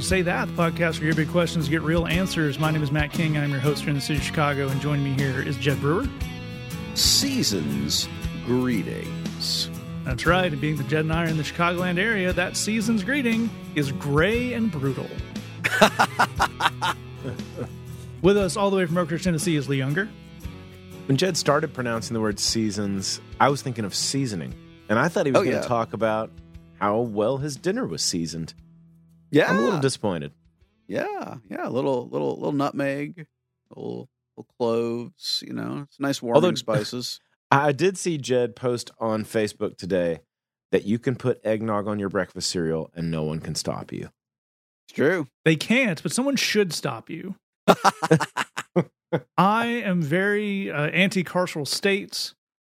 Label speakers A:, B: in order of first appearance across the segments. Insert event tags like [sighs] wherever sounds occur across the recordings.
A: to Say That, the podcast where your big questions get real answers. My name is Matt King. I'm your host here in the city of Chicago, and joining me here is Jed Brewer.
B: Season's greetings.
A: That's right, and being the Jed and I are in the Chicagoland area, that season's greeting is gray and brutal. [laughs] With us all the way from Oak Ridge, Tennessee is Lee Younger.
C: When Jed started pronouncing the word seasons, I was thinking of seasoning. And I thought he was
B: Oh,
C: going to
B: yeah.
C: talk about how well his dinner was seasoned.
B: Yeah,
C: I'm a little disappointed.
B: yeah, yeah. A little, little, little nutmeg, little, little cloves. You know, it's nice warming
C: Although- [laughs]
B: spices.
C: I did see Jed post on Facebook today that you can put eggnog on your breakfast cereal and no one can stop you.
B: It's true.
A: They can't, but someone should stop you. [laughs] I am very uh, anti carceral states.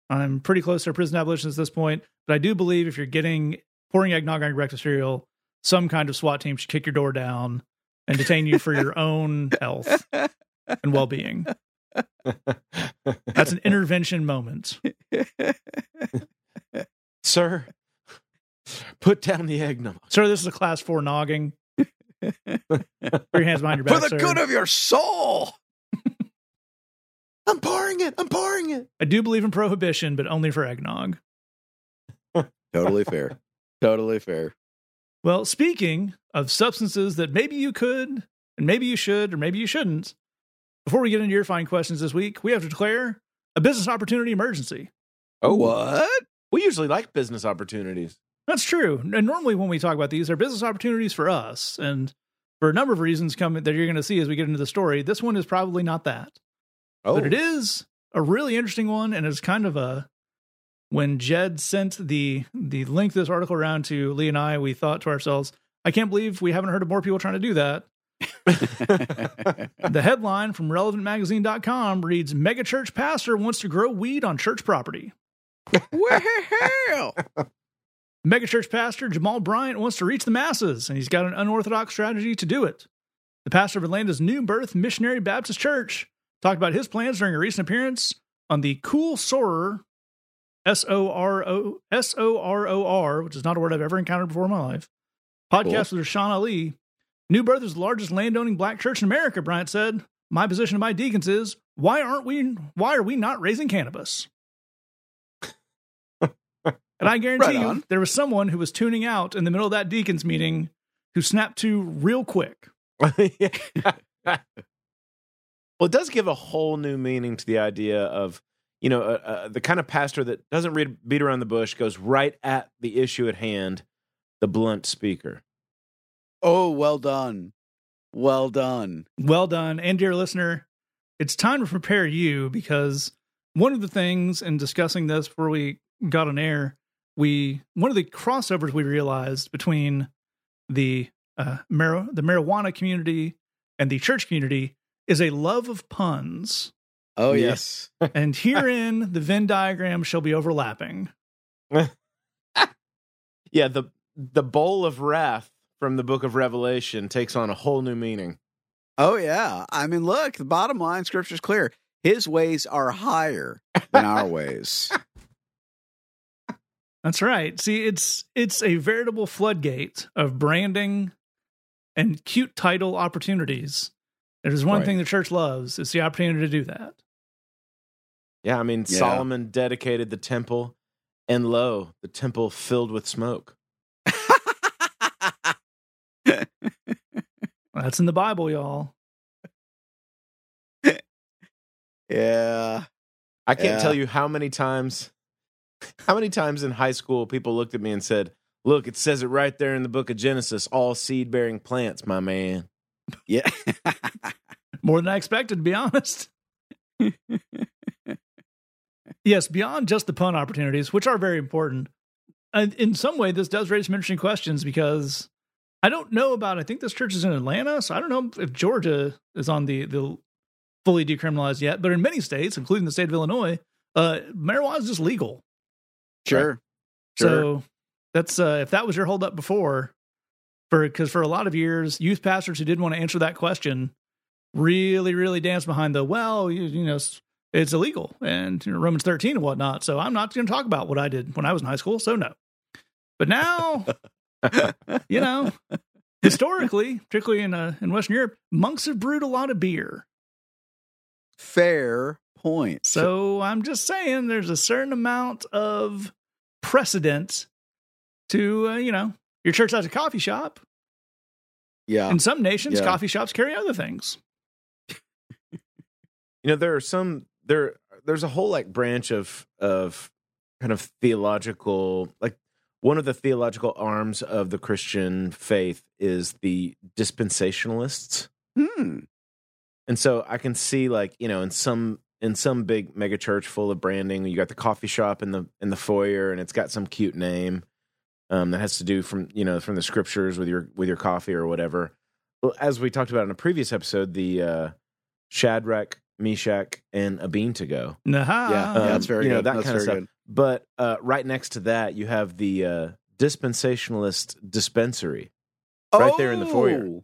A: I'm pretty close to prison abolition at this point, but I do believe if you're getting pouring eggnog on your breakfast cereal, some kind of SWAT team should kick your door down and detain you for your [laughs] own health and well being. That's an intervention moment.
C: Sir, put down the eggnog.
A: Sir, this is a class four nogging. Put your hands behind your back.
B: For the
A: sir.
B: good of your soul.
C: I'm pouring it. I'm pouring it.
A: I do believe in prohibition, but only for eggnog.
B: Totally fair. totally fair.
A: Well, speaking of substances that maybe you could, and maybe you should, or maybe you shouldn't, before we get into your fine questions this week, we have to declare a business opportunity emergency.
C: Oh,
B: What?
C: We usually like business opportunities.
A: That's true. And normally when we talk about these, they're business opportunities for us. And for a number of reasons coming that you're going to see as we get into the story, this one is probably not that.
C: Oh,
A: But it oh. is a really interesting one, and it's kind of a when Jed sent the the link to this article around to Lee and I, we thought to ourselves, I can't believe we haven't heard of more people trying to do that. [laughs] The headline from relevantmagazine.com reads Megachurch pastor wants to grow weed on church property.
B: well, [laughs]
A: Megachurch pastor Jamal Bryant wants to reach the masses, and he's got an unorthodox strategy to do it. The pastor of Atlanta's New Birth Missionary Baptist Church talked about his plans during a recent appearance on the Cool Sorer, S O R O S O R O R, which is not a word I've ever encountered before in my life, podcast with Rashan Ali. New Birth is the largest landowning black church in America, Bryant said. My position to my deacons is why aren't we why are we not raising cannabis? [laughs] And I guarantee
B: Right
A: you, there was someone who was tuning out in the middle of that deacons meeting who snapped to real quick. [laughs]
C: well, it does give a whole new meaning to the idea of, you know, uh, uh, the kind of pastor that doesn't read, beat around the bush, goes right at the issue at hand, the blunt speaker.
B: oh, well done. Well done.
A: Well done. And dear listener, it's time to prepare you because one of the things in discussing this before we got on air, we one of the crossovers we realized between the uh, mar- the marijuana community and the church community is a love of puns.
B: Oh,
C: Yeah.
B: yes. [laughs]
A: And herein the Venn diagram shall be overlapping. [laughs]
C: Yeah, the the bowl of wrath from the book of Revelation takes on a whole new meaning.
B: Oh, yeah. I mean, look, the bottom line, scripture's clear. His ways are higher than our [laughs] ways.
A: That's right. See, it's it's a veritable floodgate of branding and cute title opportunities. There's one
C: Right.
A: thing the church loves, it's the opportunity to do that.
C: Yeah, I mean,
B: Yeah.
C: Solomon dedicated the temple, and lo, the temple filled with smoke. [laughs]
A: That's in the Bible, y'all.
B: yeah.
C: I can't
B: Yeah.
C: tell you how many times, how many times in high school people looked at me and said, "Look, it says it right there in the book of Genesis: all seed-bearing plants, my man."
B: Yeah. [laughs]
A: More than I expected, to be honest. [laughs] yes, beyond just the pun opportunities, which are very important. And in some way, this does raise some interesting questions because I don't know about. I think this church is in Atlanta, so I don't know if Georgia is on the the fully decriminalized yet. But in many states, including the state of Illinois, uh, marijuana is just legal.
B: Sure.
A: So that's uh, if that was your holdup before, for because for a lot of years, youth pastors who didn't want to answer that question really, really danced behind the well, you, you know, it's, it's illegal and you know, Romans thirteen and whatnot. So I'm not going to talk about what I did when I was in high school. So no, but now, [laughs] you know, Historically, particularly in uh, in Western Europe, monks have brewed a lot of beer.
B: Fair point.
A: So I'm just saying, there's a certain amount of precedent to uh, you know your church has a coffee shop.
B: yeah,
A: In some nations,
B: Yeah.
A: coffee shops carry other things. [laughs]
C: You know, there are some there. There's a whole like branch of of kind of theological like one of the theological arms of the Christian faith is the dispensationalists.
B: Hmm.
C: And so I can see like, you know, in some in some big mega church full of branding, you got the coffee shop in the in the foyer and it's got some cute name um that has to do from, you know, from the scriptures with your with your coffee or whatever. Well, as we talked about in a previous episode, the uh Shadrach, Meshach, and
A: Nah.
C: Abednego.
B: Yeah, yeah,
C: Um,
B: that's very
C: you know,
B: good.
C: that
B: that's
C: kind of
B: very
C: stuff. But uh right next to that you have the uh dispensationalist dispensary.
B: good.
C: right there in the foyer.
B: Oh.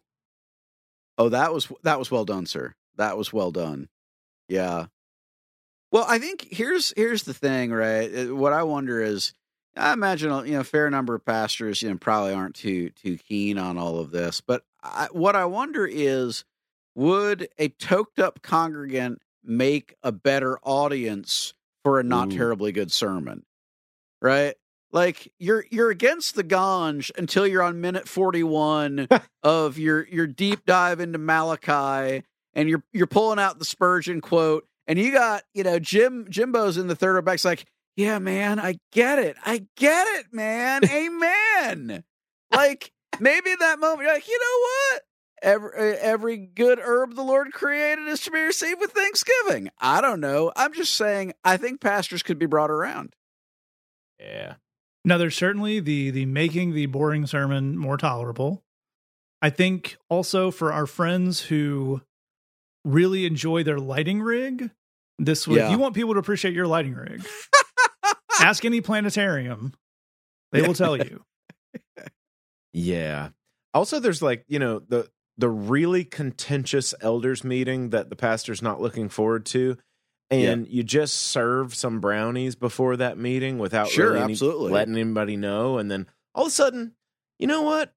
B: Oh, that was that was well done, sir. That was well done. Yeah. Well, I think here's here's the thing, right? Uh, What I wonder is, I imagine you know a fair number of pastors, you know, probably aren't too too keen on all of this. But I, what I wonder is, would a toked up congregant make a better audience for a not
C: Ooh.
B: terribly good sermon? Right? Like you're you're against the ganj until you're on minute 41 [laughs] of your your deep dive into Malachi and you're you're pulling out the Spurgeon quote and you got, you know, Jim Jimbo's in the third row back's like, "Yeah, man, I get it. I get it, man. Amen." like maybe that moment you're like, "You know what? Every every good herb the Lord created is to be received with thanksgiving." I don't know. I'm just saying I think pastors could be brought around.
C: Yeah.
A: Now, there's certainly the the making the boring sermon more tolerable. I think also for our friends who really enjoy their lighting rig, this would,
B: Yeah.
A: you want people to appreciate your lighting rig, [laughs] ask any planetarium. They will tell you. [laughs]
C: Yeah. Also, there's like you know the the really contentious elders meeting that the pastor's not looking forward to, and you just serve some brownies before that meeting without
B: Sure,
C: really any-
B: absolutely.
C: letting anybody know, and then all of a sudden, you know what?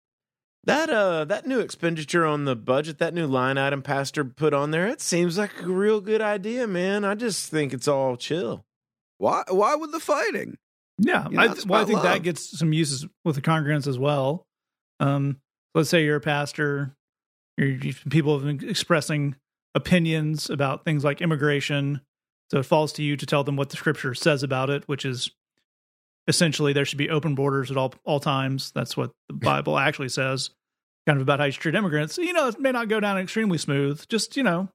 C: That uh that new expenditure on the budget, that new line item pastor put on there, it seems like a real good idea, man. I just think it's all chill.
B: Why why would the fighting?
A: Yeah,
B: You know,
A: I,
B: it's
A: well, I
B: about
A: think that gets some uses with the congregants as well. Um, let's say you're a pastor, you're, you people have been expressing opinions about things like immigration, so it falls to you to tell them what the scripture says about it, which is essentially there should be open borders at all all times. That's what the Bible actually says, kind of about how you treat immigrants. You know, it may not go down extremely smooth. Just you know,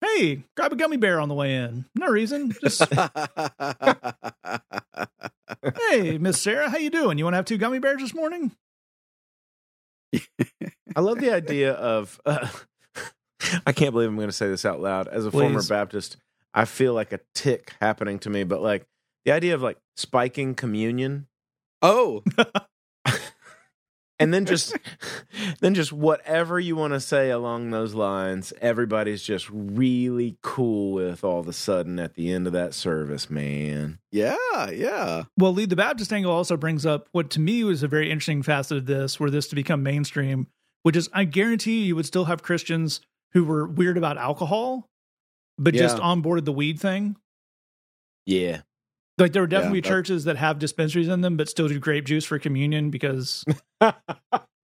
A: hey, grab a gummy bear on the way in. No reason. Just [laughs] hey, Miss Sarah, how you doing? You want to have two gummy bears this morning? [laughs]
C: I love the idea of. Uh, [laughs] I can't believe I'm going to say this out loud. As a former Baptist, I feel like a tick happening to me. But like the idea of like spiking communion,
B: oh, [laughs]
C: and then just, [laughs] then just whatever you want to say along those lines. Everybody's just really cool with all of a sudden at the end of that service, man.
B: yeah, yeah.
A: Well, Lee, the Baptist angle also brings up what to me was a very interesting facet of this, were this to become mainstream, which is I guarantee you would still have Christians who were weird about alcohol, but just
B: Yeah.
A: onboarded the weed thing.
C: Yeah,
A: Like there would definitely
B: Yeah, that-
A: churches that have dispensaries in them, but still do grape juice for communion because [laughs]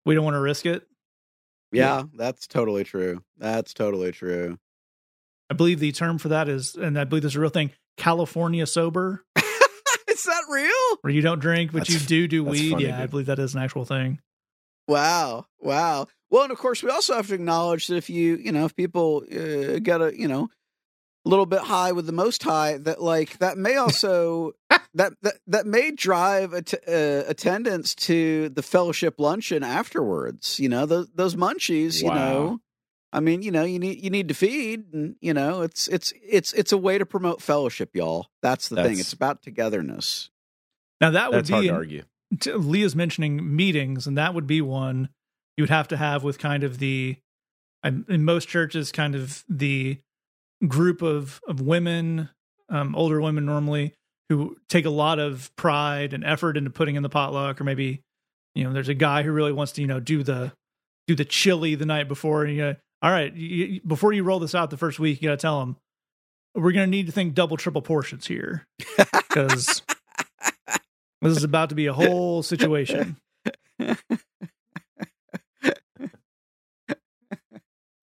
A: we don't want to risk it.
B: Yeah, that's totally true. That's totally true.
A: I believe the term for that is, and I believe this is a real thing, California sober, [laughs]
B: Is that real?
A: where you don't drink, but you do do weed.
C: funny,
A: yeah, I believe that is an actual thing.
B: Wow, wow. Well, and of course, we also have to acknowledge that if you, you know, if people uh, get a, you know, a little bit high with the most high, that like that may also [laughs] that that that may drive at, uh, attendance to the fellowship luncheon afterwards. You know, those those munchies. You know, I mean, you know, you need you need to feed, and you know, it's it's it's it's a way to promote fellowship, y'all. That's the thing. It's about togetherness.
A: Now that would
C: that's
A: be
C: hard to argue.
A: T- Leah's mentioning meetings, and that would be one you would have to have with kind of the in most churches, kind of the group of of women, um, older women normally who take a lot of pride and effort into putting in the potluck, or maybe you know there's a guy who really wants to you know do the do the chili the night before, and you go, all right, you, before you roll this out the first week, you got to tell them we're going to need to think double, triple portions here. [laughs] Because this is about to be a whole situation.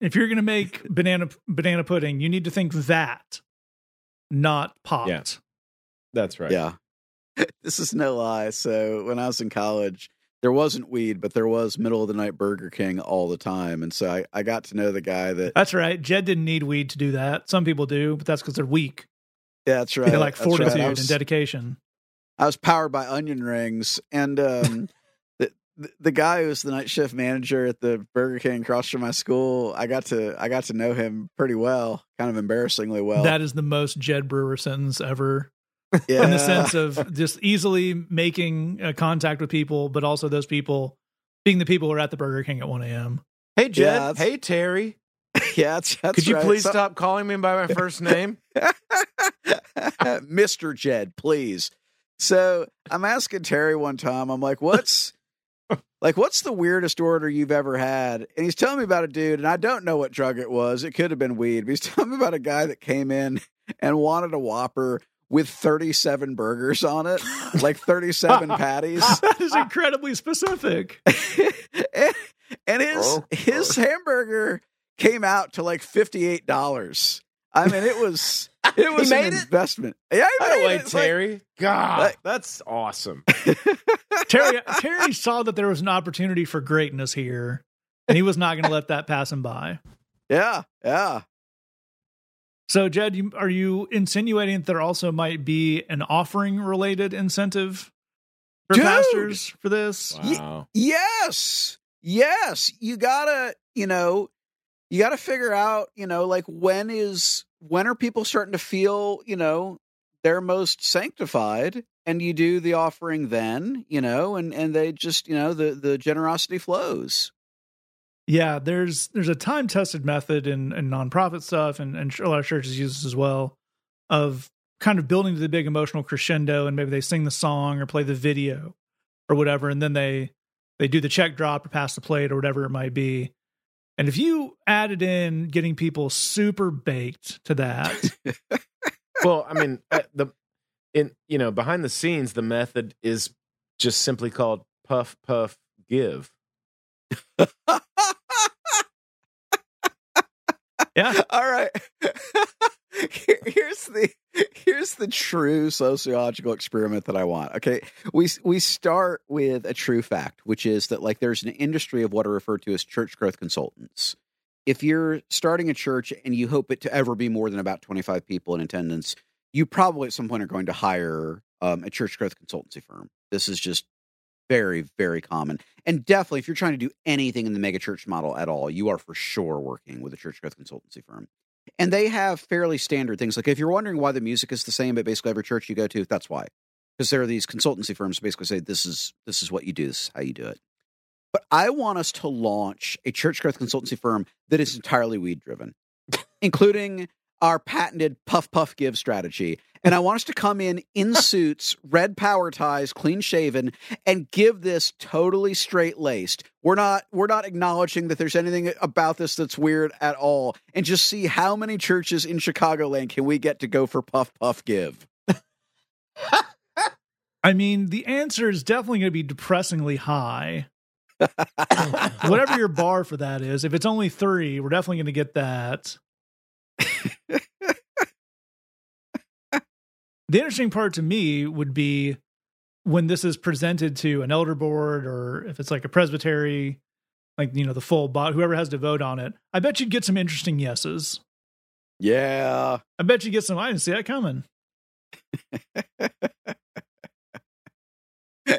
A: if you're going to make banana banana pudding, you need to think that, not pot.
C: Yeah. That's right.
B: Yeah. [laughs] This is no lie. So when I was in college, there wasn't weed, but there was middle of the night Burger King all the time. And so I, I got to know the guy that
A: That's right. Jed didn't need weed to do that. Some people do, but that's because they're weak.
B: yeah, that's right.
A: They like
B: that's right.
A: fortitude
B: I
A: and dedication.
B: I was powered by onion rings and um [laughs] the, the the guy who was the night shift manager at the Burger King across from my school, I got to I got to know him pretty well, kind of embarrassingly well.
A: that is the most Jed Brewer sentence ever.
B: yeah. [laughs]
A: in the sense of just easily making uh, contact with people, but also those people being the people who are at the Burger King at 1 a.m.
C: Hey Jed.
B: Yeah,
C: hey Terry. [laughs]
B: yeah, that's, that's
C: Could you
B: right.
C: please
B: So-
C: stop calling me by my first name?
B: Mr. Jed, please. So I'm asking Terry one time, I'm like, what's like what's the weirdest order you've ever had? And he's telling me about a dude, and I don't know what drug it was. It could have been weed, but he's [laughs] telling me about a guy that came in and wanted a whopper with 37 burgers on it, like 37 [laughs] patties.
A: that is incredibly specific. [laughs]
B: and, and his
C: Oh,
B: his hamburger came out to like $58. I mean, it was [laughs] it was an
C: made it?
B: investment. Yeah, he
C: By the
B: made
C: way,
B: it. It's like-
C: Terry. God,
B: like-
C: that's awesome. [laughs]
A: Terry Terry saw that there was an opportunity for greatness here, and he was not going to let that pass him by.
B: yeah, yeah.
A: So, Jed, you, are you insinuating that there also might be an offering related incentive for
B: Dude!
A: pastors for this?
B: Ye-
C: Wow.
B: Yes. Yes. You gotta, you know, you gotta figure out, you know, like when is when are people starting to feel, you know, they're most sanctified and you do the offering then, you know, and and they just, you know, the the generosity flows.
A: Yeah, there's there's a time tested method in, in nonprofit stuff, and, and a lot of churches use this as well, of kind of building to the big emotional crescendo, and maybe they sing the song or play the video or whatever, and then they they do the check drop or pass the plate or whatever it might be. And if you added in getting people super baked to that, [laughs]
C: Well, I mean, uh, the in you know behind the scenes, the method is just simply called puff puff give. [laughs]
A: yeah, [laughs]
B: All right. [laughs] Here- here's the here's the true sociological experiment that I want. Okay, we we start with a true fact, which is that like there's an industry of what are referred to as church growth consultants. If you're starting a church and you hope it to ever be more than about 25 people in attendance, you probably at some point are going to hire um, a church growth consultancy firm. This is just very very common, and definitely if you're trying to do anything in the megachurch model at all, you are for sure working with a church growth consultancy firm. And they have fairly standard things. Like if you're wondering why the music is the same at basically every church you go to, that's why. Because there are these consultancy firms who basically say this is this is what you do, this is how you do it. But I want us to launch a church growth consultancy firm that is entirely weed driven, including our patented puff puff give strategy. And I want us to come in in [laughs] suits, red power ties, clean shaven, and give this totally straight laced. We're not we're not acknowledging that there's anything about this that's weird at all, and just see how many churches in Chicagoland can we get to go for puff puff give. [laughs]
A: I mean the answer is definitely going to be depressingly high. [laughs] Whatever your bar for that is, if it's only three, we're definitely going to get that. The interesting part to me would be when this is presented to an elder board or if it's like a presbytery, like, you know, the full bot, whoever has to vote on it. I bet you'd get some interesting yeses.
B: Yeah.
A: I bet you get some, I didn't see that coming.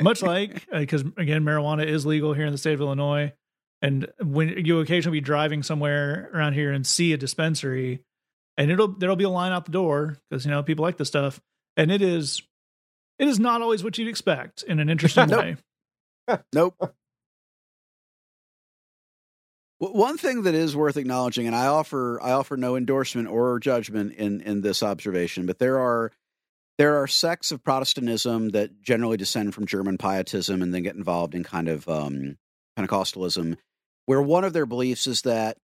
A: Much like, uh, because again, marijuana is legal here in the state of Illinois. And when you occasionally be driving somewhere around here and see a dispensary, and it'll there'll be a line out the door because you know people like this stuff, and it is it is not always what you'd expect in an interesting [laughs]
B: Nope.
A: way. [laughs]
B: Nope. One thing that is worth acknowledging, and I offer I offer no endorsement or judgment in in this observation, but there are there are sects of Protestantism that generally descend from German pietism and then get involved in kind of um, Pentecostalism where one of their beliefs is that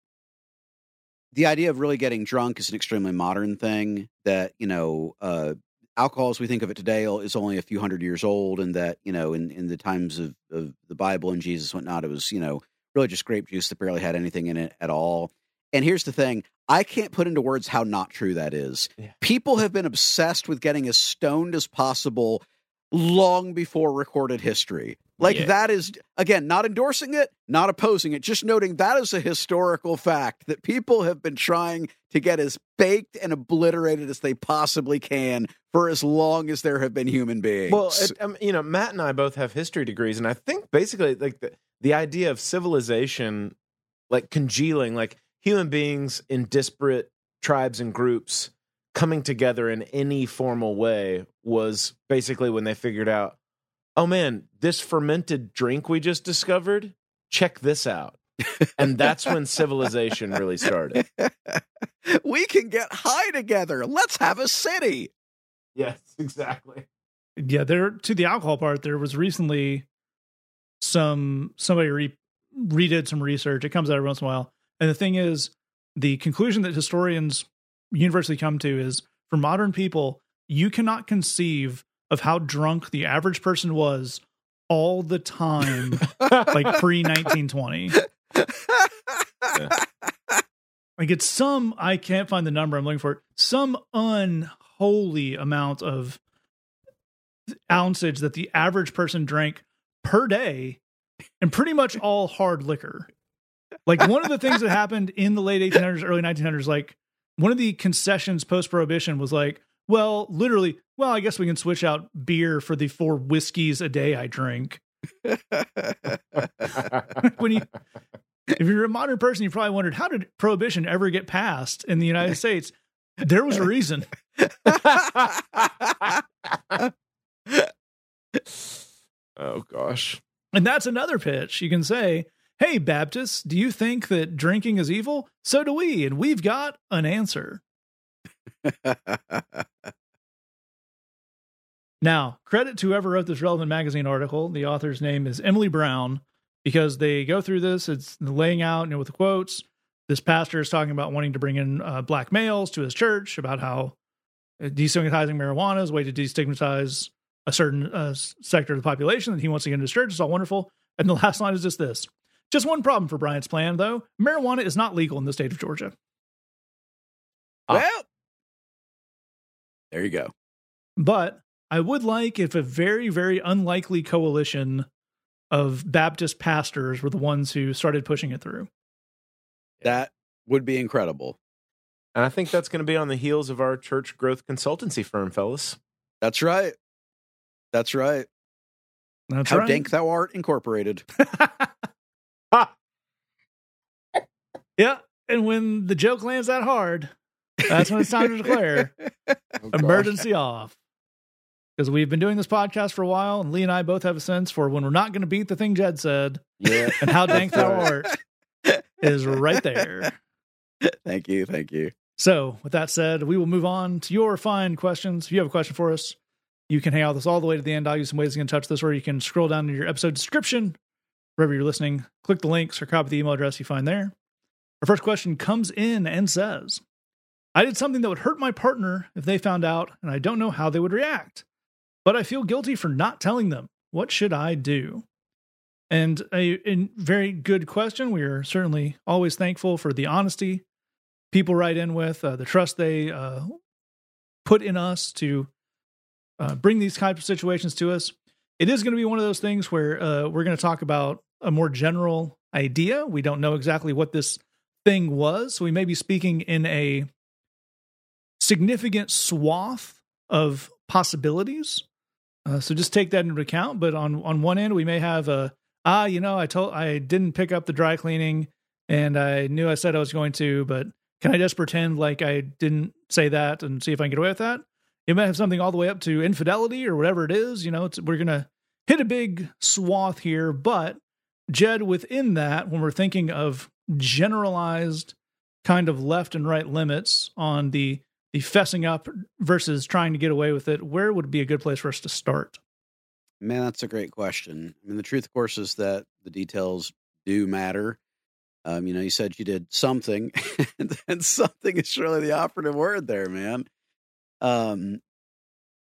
B: the idea of really getting drunk is an extremely modern thing. That you know, uh, alcohol as we think of it today is only a few hundred years old, and that you know, in in the times of, of the Bible and Jesus and whatnot, it was you know really just grape juice that barely had anything in it at all. And here's the thing I can't put into words how not true that is.
C: Yeah.
B: People have been obsessed with getting as stoned as possible long before recorded history. Like
C: Yeah.
B: that is again not endorsing it, not opposing it, just noting that is a historical fact that people have been trying to get as baked and obliterated as they possibly can for as long as there have been human beings.
C: Well, it, um, you know, Matt and I both have history degrees, and I think basically, like the, the idea of civilization, like congealing, like human beings in disparate tribes and groups coming together in any formal way, was basically when they figured out, oh man, this fermented drink we just discovered, check this out, and that's when civilization really started. [laughs]
B: we can get high together. Let's have a city.
C: Yes, exactly.
A: Yeah, there to the alcohol part, there was recently some somebody re, redid some research. It comes out every once in a while. And the thing is, the conclusion that historians universally come to is for modern people, you cannot conceive of how drunk the average person was all the time, like [laughs] pre 1920. Like it's some I can't find the number I'm looking for. Some unholy amount of ounceage that the average person drank per day, and pretty much all hard liquor. Like one of the things that happened in the late 1800s, early 1900s, like one of the concessions post prohibition was like, well, literally, well, I guess we can switch out beer for the four whiskeys a day I drink. [laughs] when you if you're a modern person, you probably wondered how did prohibition ever get passed in the United States? There was a reason. [laughs]
C: oh gosh.
A: And that's another pitch. You can say, Hey, Baptists, do you think that drinking is evil? So do we. And we've got an answer. [laughs] Now, credit to whoever wrote this relevant magazine article. The author's name is Emily Brown because they go through this. It's laying out, you know, with the quotes. This pastor is talking about wanting to bring in uh, black males to his church, about how uh, destigmatizing marijuana is a way to destigmatize a certain uh, sector of the population that he wants to get into his church. It's all wonderful. And the [laughs] last line is just this. Just one problem for Bryant's plan, though. Marijuana is not legal in the state of Georgia.
C: Ah.
B: well, there you go.
A: But I would like if a very, very unlikely coalition of Baptist pastors were the ones who started pushing it through.
B: That would be incredible.
C: And I think that's going to be on the heels of our church growth consultancy firm, fellas.
B: That's right. That's right.
A: That's
B: How
A: right.
B: dank thou art incorporated. [laughs]
A: yeah. And when the joke lands that hard, that's when it's time to declare [laughs] oh, emergency off. Because we've been doing this podcast for a while, and Lee and I both have a sense for when we're not going to beat the thing Jed said,
C: Yeah.
A: and how dank thou art is right there. [laughs]
B: thank you. Thank you.
A: So, with that said, we will move on to your fine questions. If you have a question for us, you can hang out with us all the way to the end. I'll use some ways to get in touch with us, or you can scroll down to your episode description, wherever you're listening, click the links or copy the email address you find there. Our first question comes in and says, I did something that would hurt my partner if they found out, and I don't know how they would react. But I feel guilty for not telling them. What should I do? And a, a very good question. We are certainly always thankful for the honesty people write in with, uh, the trust they uh, put in us to uh, bring these types of situations to us. It is going to be one of those things where uh, we're going to talk about a more general idea. We don't know exactly what this thing was. So we may be speaking in a significant swath of possibilities. Uh, so just take that into account. But on on one end, we may have a ah, you know, I told I didn't pick up the dry cleaning, and I knew I said I was going to, but can I just pretend like I didn't say that and see if I can get away with that? You might have something all the way up to infidelity or whatever it is. You know, we're gonna hit a big swath here, but Jed, within that, when we're thinking of generalized kind of left and right limits on the the fessing up versus trying to get away with it, where would be a good place for us to start?
B: Man, that's a great question. I mean, the truth, of course, is that the details do matter. Um, you know, you said you did something, [laughs] and something is really the operative word there, man. Um,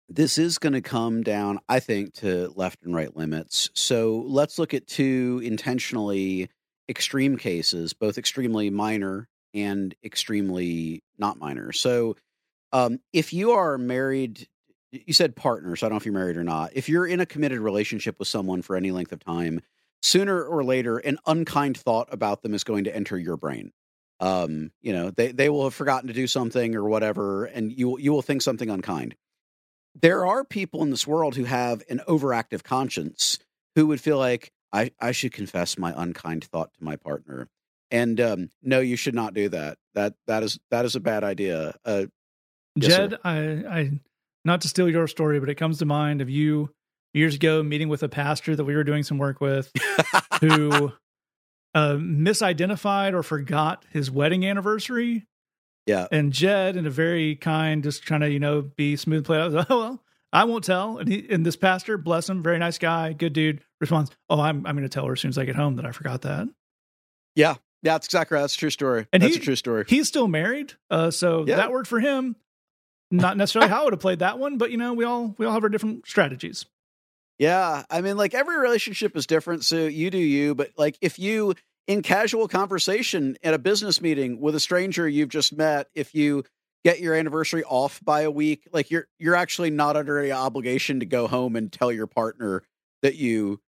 B: this is going to come down, I think, to left and right limits. So let's look at two intentionally extreme cases, both extremely minor and extremely not minor. So um, if you are married, you said partner, so I don't know if you're married or not. If you're in a committed relationship with someone for any length of time, sooner or later, an unkind thought about them is going to enter your brain. Um, you know, they, they will have forgotten to do something or whatever, and you you will think something unkind there are people in this world who have an overactive conscience who would feel like I, I should confess my unkind thought to my partner. And um, no, you should not do that. That that is that is a bad idea. Uh,
A: yes, Jed, I, I not to steal your story, but it comes to mind of you years ago meeting with a pastor that we were doing some work with [laughs] who uh, misidentified or forgot his wedding anniversary
B: yeah.
A: And Jed, in a very kind, just trying to, you know, be smooth play out, [laughs] oh, well, I won't tell. And he, and this pastor, bless him, very nice guy, good dude, responds, oh, I'm, I'm going to tell her as soon as I get home that I forgot that.
B: Yeah. Yeah, that's exactly right. That's a true story.
A: And
B: that's
A: he,
B: a true story.
A: He's still married. Uh, so yeah. that worked for him. Not necessarily [laughs] how I would have played that one, but you know, we all, we all have our different strategies.
B: Yeah. I mean, like every relationship is different. So you do you, but like if you, in casual conversation at a business meeting with a stranger you've just met if you get your anniversary off by a week like you're you're actually not under any obligation to go home and tell your partner that you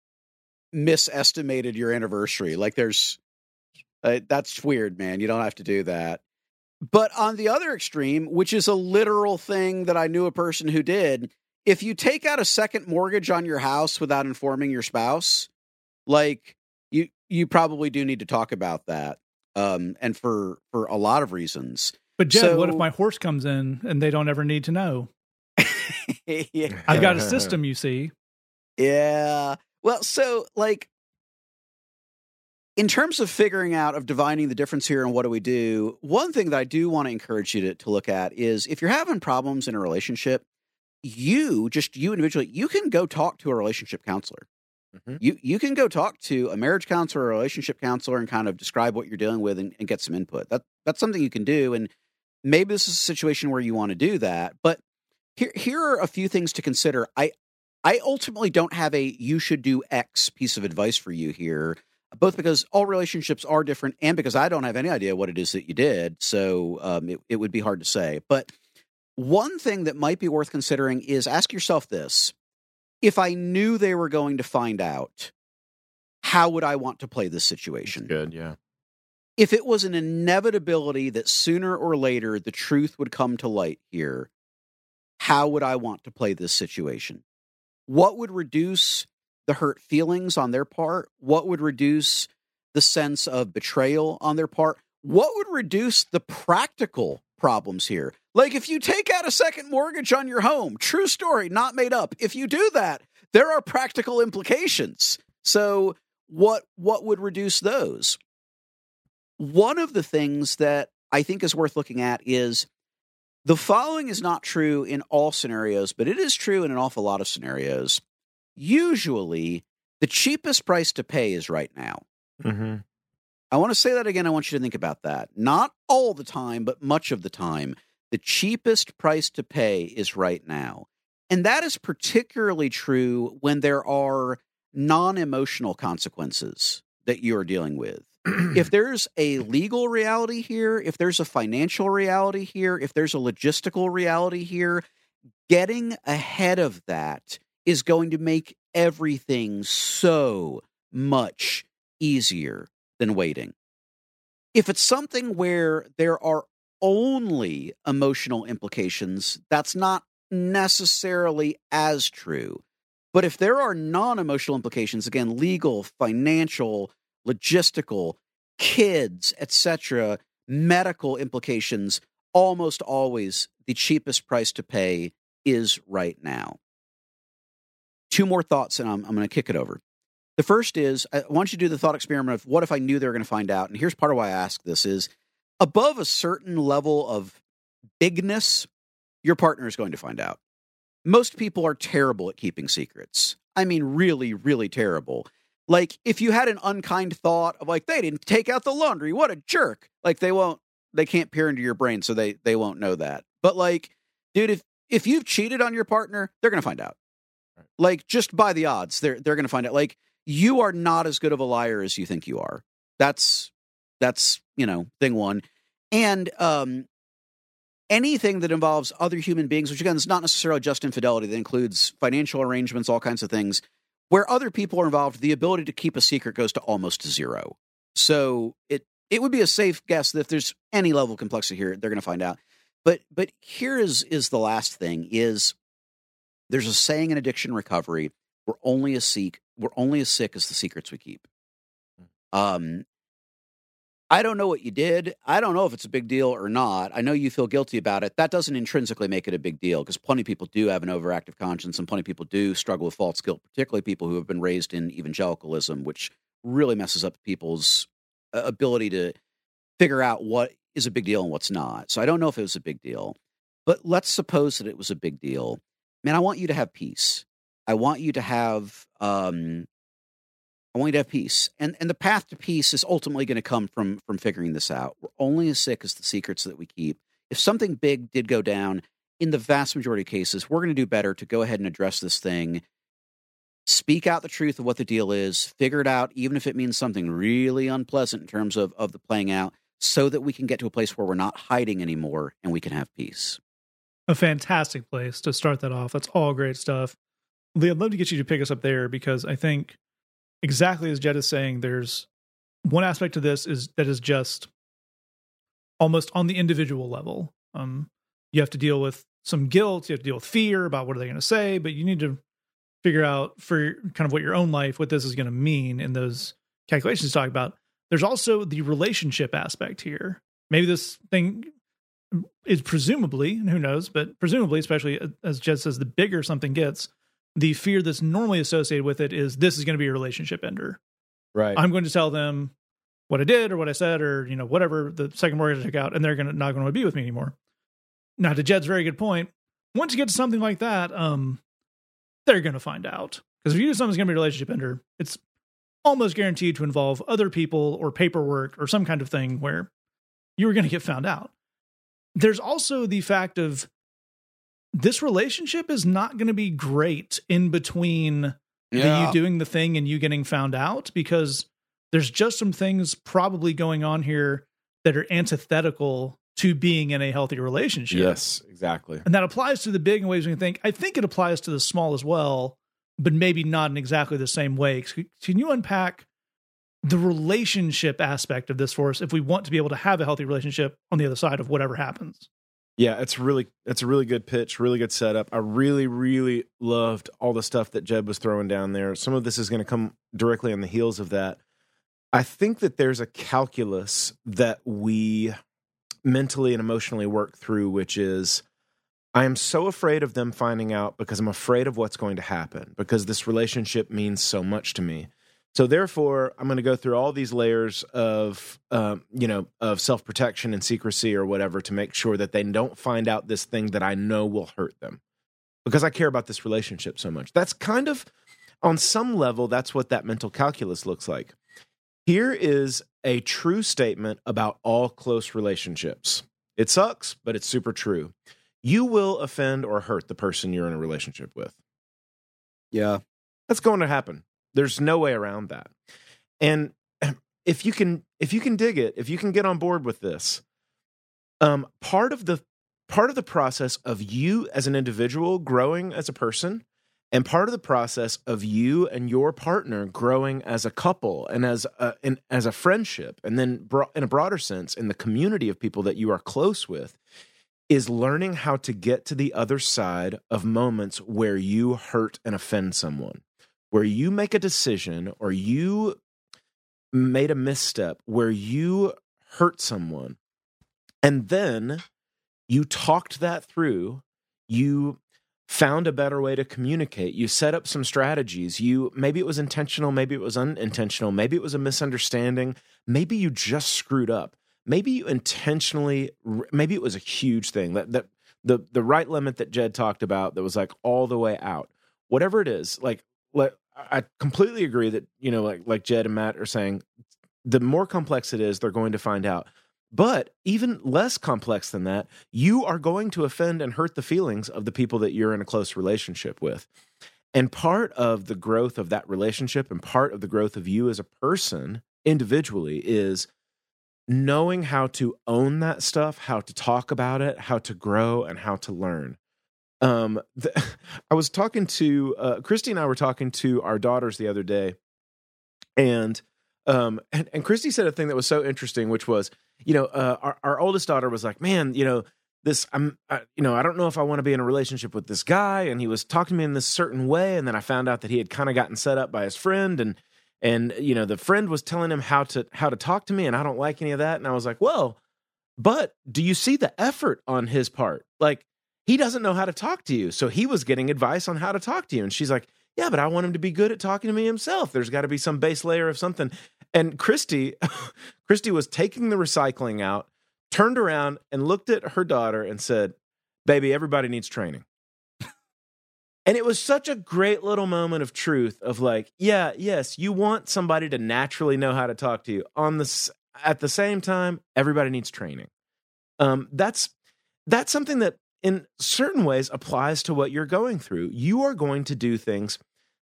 B: misestimated your anniversary like there's uh, that's weird man you don't have to do that but on the other extreme which is a literal thing that i knew a person who did if you take out a second mortgage on your house without informing your spouse like you you probably do need to talk about that um, and for for a lot of reasons.
A: But jed so, what if my horse comes in and they don't ever need to know? [laughs] Yeah. i've got a [laughs] system you see.
B: Yeah. Well so like in terms of figuring out of divining the difference here and what do we do one thing that i do want to encourage you to, to look at is if you're having problems in a relationship you just you individually you can go talk to a relationship counselor Mm-hmm. You you can go talk to a marriage counselor or a relationship counselor and kind of describe what you're dealing with and, and get some input. That that's something you can do. And maybe this is a situation where you want to do that. But here here are a few things to consider. I I ultimately don't have a you should do X piece of advice for you here, both because all relationships are different and because I don't have any idea what it is that you did. So um, it, it would be hard to say. But one thing that might be worth considering is ask yourself this if I knew they were going to find out, how would I want to play this situation?
C: Good, yeah.
B: If it was an inevitability that sooner or later the truth would come to light here, how would I want to play this situation? What would reduce the hurt feelings on their part? What would reduce the sense of betrayal on their part? What would reduce the practical problems here? Like if you take out a second mortgage on your home, true story, not made up. If you do that, there are practical implications. So what what would reduce those? One of the things that I think is worth looking at is the following is not true in all scenarios, but it is true in an awful lot of scenarios. Usually, the cheapest price to pay is right now.
C: Mm-hmm.
B: I want to say that again. I want you to think about that. Not all the time, but much of the time. The cheapest price to pay is right now. And that is particularly true when there are non emotional consequences that you are dealing with. if [clears throat] there's a legal reality here, if there's a financial reality here, if there's a logistical reality here, getting ahead of that is going to make everything so much easier than waiting. If it's something where there are only emotional implications, that's not necessarily as true. But if there are non emotional implications, again, legal, financial, logistical, kids, etc., medical implications, almost always the cheapest price to pay is right now. Two more thoughts, and I'm, I'm going to kick it over. The first is I want you to do the thought experiment of what if I knew they were going to find out? And here's part of why I ask this is above a certain level of bigness, your partner is going to find out. Most people are terrible at keeping secrets. I mean, really, really terrible. Like if you had an unkind thought of like they didn't take out the laundry, what a jerk. Like they won't they can't peer into your brain so they they won't know that. But like dude if if you've cheated on your partner, they're going to find out. Like just by the odds, they're they're going to find out like you are not as good of a liar as you think you are. That's that's, you know, thing 1. And um anything that involves other human beings, which again is not necessarily just infidelity, that includes financial arrangements, all kinds of things, where other people are involved, the ability to keep a secret goes to almost zero. So it it would be a safe guess that if there's any level of complexity here, they're going to find out. But but here is is the last thing is there's a saying in addiction recovery: we're only as sick we're only as sick as the secrets we keep. Um, I don't know what you did. I don't know if it's a big deal or not. I know you feel guilty about it. That doesn't intrinsically make it a big deal because plenty of people do have an overactive conscience and plenty of people do struggle with false guilt, particularly people who have been raised in evangelicalism, which really messes up people's uh, ability to figure out what is a big deal and what's not. So I don't know if it was a big deal, but let's suppose that it was a big deal. Man, I want you to have peace. I want you to have um, I want you to have peace. And and the path to peace is ultimately going to come from from figuring this out. We're only as sick as the secrets that we keep. If something big did go down, in the vast majority of cases, we're going to do better to go ahead and address this thing. Speak out the truth of what the deal is, figure it out, even if it means something really unpleasant in terms of, of the playing out, so that we can get to a place where we're not hiding anymore and we can have peace.
A: A fantastic place to start that off. That's all great stuff. Lee, I'd love to get you to pick us up there because I think exactly as Jed is saying, there's one aspect to this is that is just almost on the individual level. Um, you have to deal with some guilt, you have to deal with fear about what are they going to say, but you need to figure out for kind of what your own life what this is going to mean in those calculations talk about. There's also the relationship aspect here. Maybe this thing is presumably, who knows, but presumably, especially as Jed says, the bigger something gets, the fear that's normally associated with it is this is going to be a relationship ender.
C: Right.
A: I'm going to tell them what I did or what I said or you know whatever the second mortgage I took out, and they're going to not going to be with me anymore. Now, to Jed's very good point, once you get to something like that, um, they're going to find out because if you do something's going to be a relationship ender, it's almost guaranteed to involve other people or paperwork or some kind of thing where you're going to get found out. There's also the fact of this relationship is not going to be great in between the, you doing the thing and you getting found out because there's just some things probably going on here that are antithetical to being in a healthy relationship.
C: Yes, exactly.
A: And that applies to the big in ways we can think. I think it applies to the small as well, but maybe not in exactly the same way. Can you unpack the relationship aspect of this for us if we want to be able to have a healthy relationship on the other side of whatever happens?
C: Yeah, it's really it's a really good pitch, really good setup. I really really loved all the stuff that Jed was throwing down there. Some of this is going to come directly on the heels of that. I think that there's a calculus that we mentally and emotionally work through which is I am so afraid of them finding out because I'm afraid of what's going to happen because this relationship means so much to me. So therefore, I'm going to go through all these layers of, um, you know, of self protection and secrecy or whatever to make sure that they don't find out this thing that I know will hurt them, because I care about this relationship so much. That's kind of, on some level, that's what that mental calculus looks like. Here is a true statement about all close relationships. It sucks, but it's super true. You will offend or hurt the person you're in a relationship with.
B: Yeah.
C: That's going to happen. There's no way around that. And [clears throat] if you can if you can dig it, if you can get on board with this, um, part of the part of the process of you as an individual growing as a person and part of the process of you and your partner growing as a couple and as a, as a friendship and then bro- in a broader sense in the community of people that you are close with is learning how to get to the other side of moments where you hurt and offend someone where you make a decision or you made a misstep where you hurt someone and then you talked that through you found a better way to communicate you set up some strategies you maybe it was intentional maybe it was unintentional maybe it was a misunderstanding maybe you just screwed up maybe you intentionally maybe it was a huge thing that that the the right limit that Jed talked about that was like all the way out. Whatever it is like let I completely agree that you know, like like Jed and Matt are saying, the more complex it is, they're going to find out. But even less complex than that, you are going to offend and hurt the feelings of the people that you're in a close relationship with. And part of the growth of that relationship and part of the growth of you as a person individually is knowing how to own that stuff, how to talk about it, how to grow, and how to learn. Um, the, [laughs] I was talking to uh, Christy and I were talking to our daughters the other day, and um, and, and Christy said a thing that was so interesting, which was, you know, uh, our our oldest daughter was like, "Man, you know, this I'm, I, you know, I don't know if I want to be in a relationship with this guy," and he was talking to me in this certain way, and then I found out that he had kind of gotten set up by his friend, and and you know, the friend was telling him how to how to talk to me, and I don't like any of that, and I was like, well, but do you see the effort on his part? Like he doesn't know how to talk to you. So he was getting advice on how to talk to you. And she's like, Yeah, but I want him to be good at talking to me himself. There's got to be some base layer of something. And Christy, [laughs] Christy was taking the recycling out, turned around and looked at her daughter and said, Baby, everybody needs training. [laughs] and it was such a great little moment of truth of like, yeah, yes, you want somebody to naturally know how to talk to you. On the at the same time, everybody needs training. Um, that's that's something that in certain ways applies to what you're going through. You are going to do things,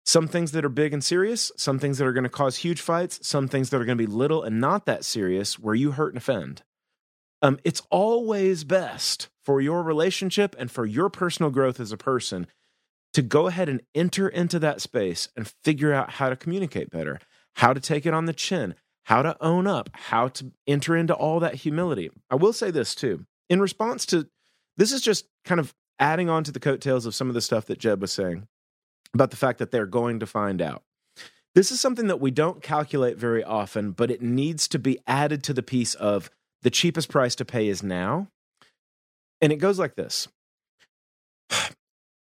C: some things that are big and serious, some things that are going to cause huge fights, some things that are going to be little and not that serious where you hurt and offend. Um, it's always best for your relationship and for your personal growth as a person to go ahead and enter into that space and figure out how to communicate better, how to take it on the chin, how to own up, how to enter into all that humility. I will say this too. In response to this is just kind of adding on to the coattails of some of the stuff that Jed was saying about the fact that they're going to find out. This is something that we don't calculate very often, but it needs to be added to the piece of the cheapest price to pay is now. And it goes like this [sighs]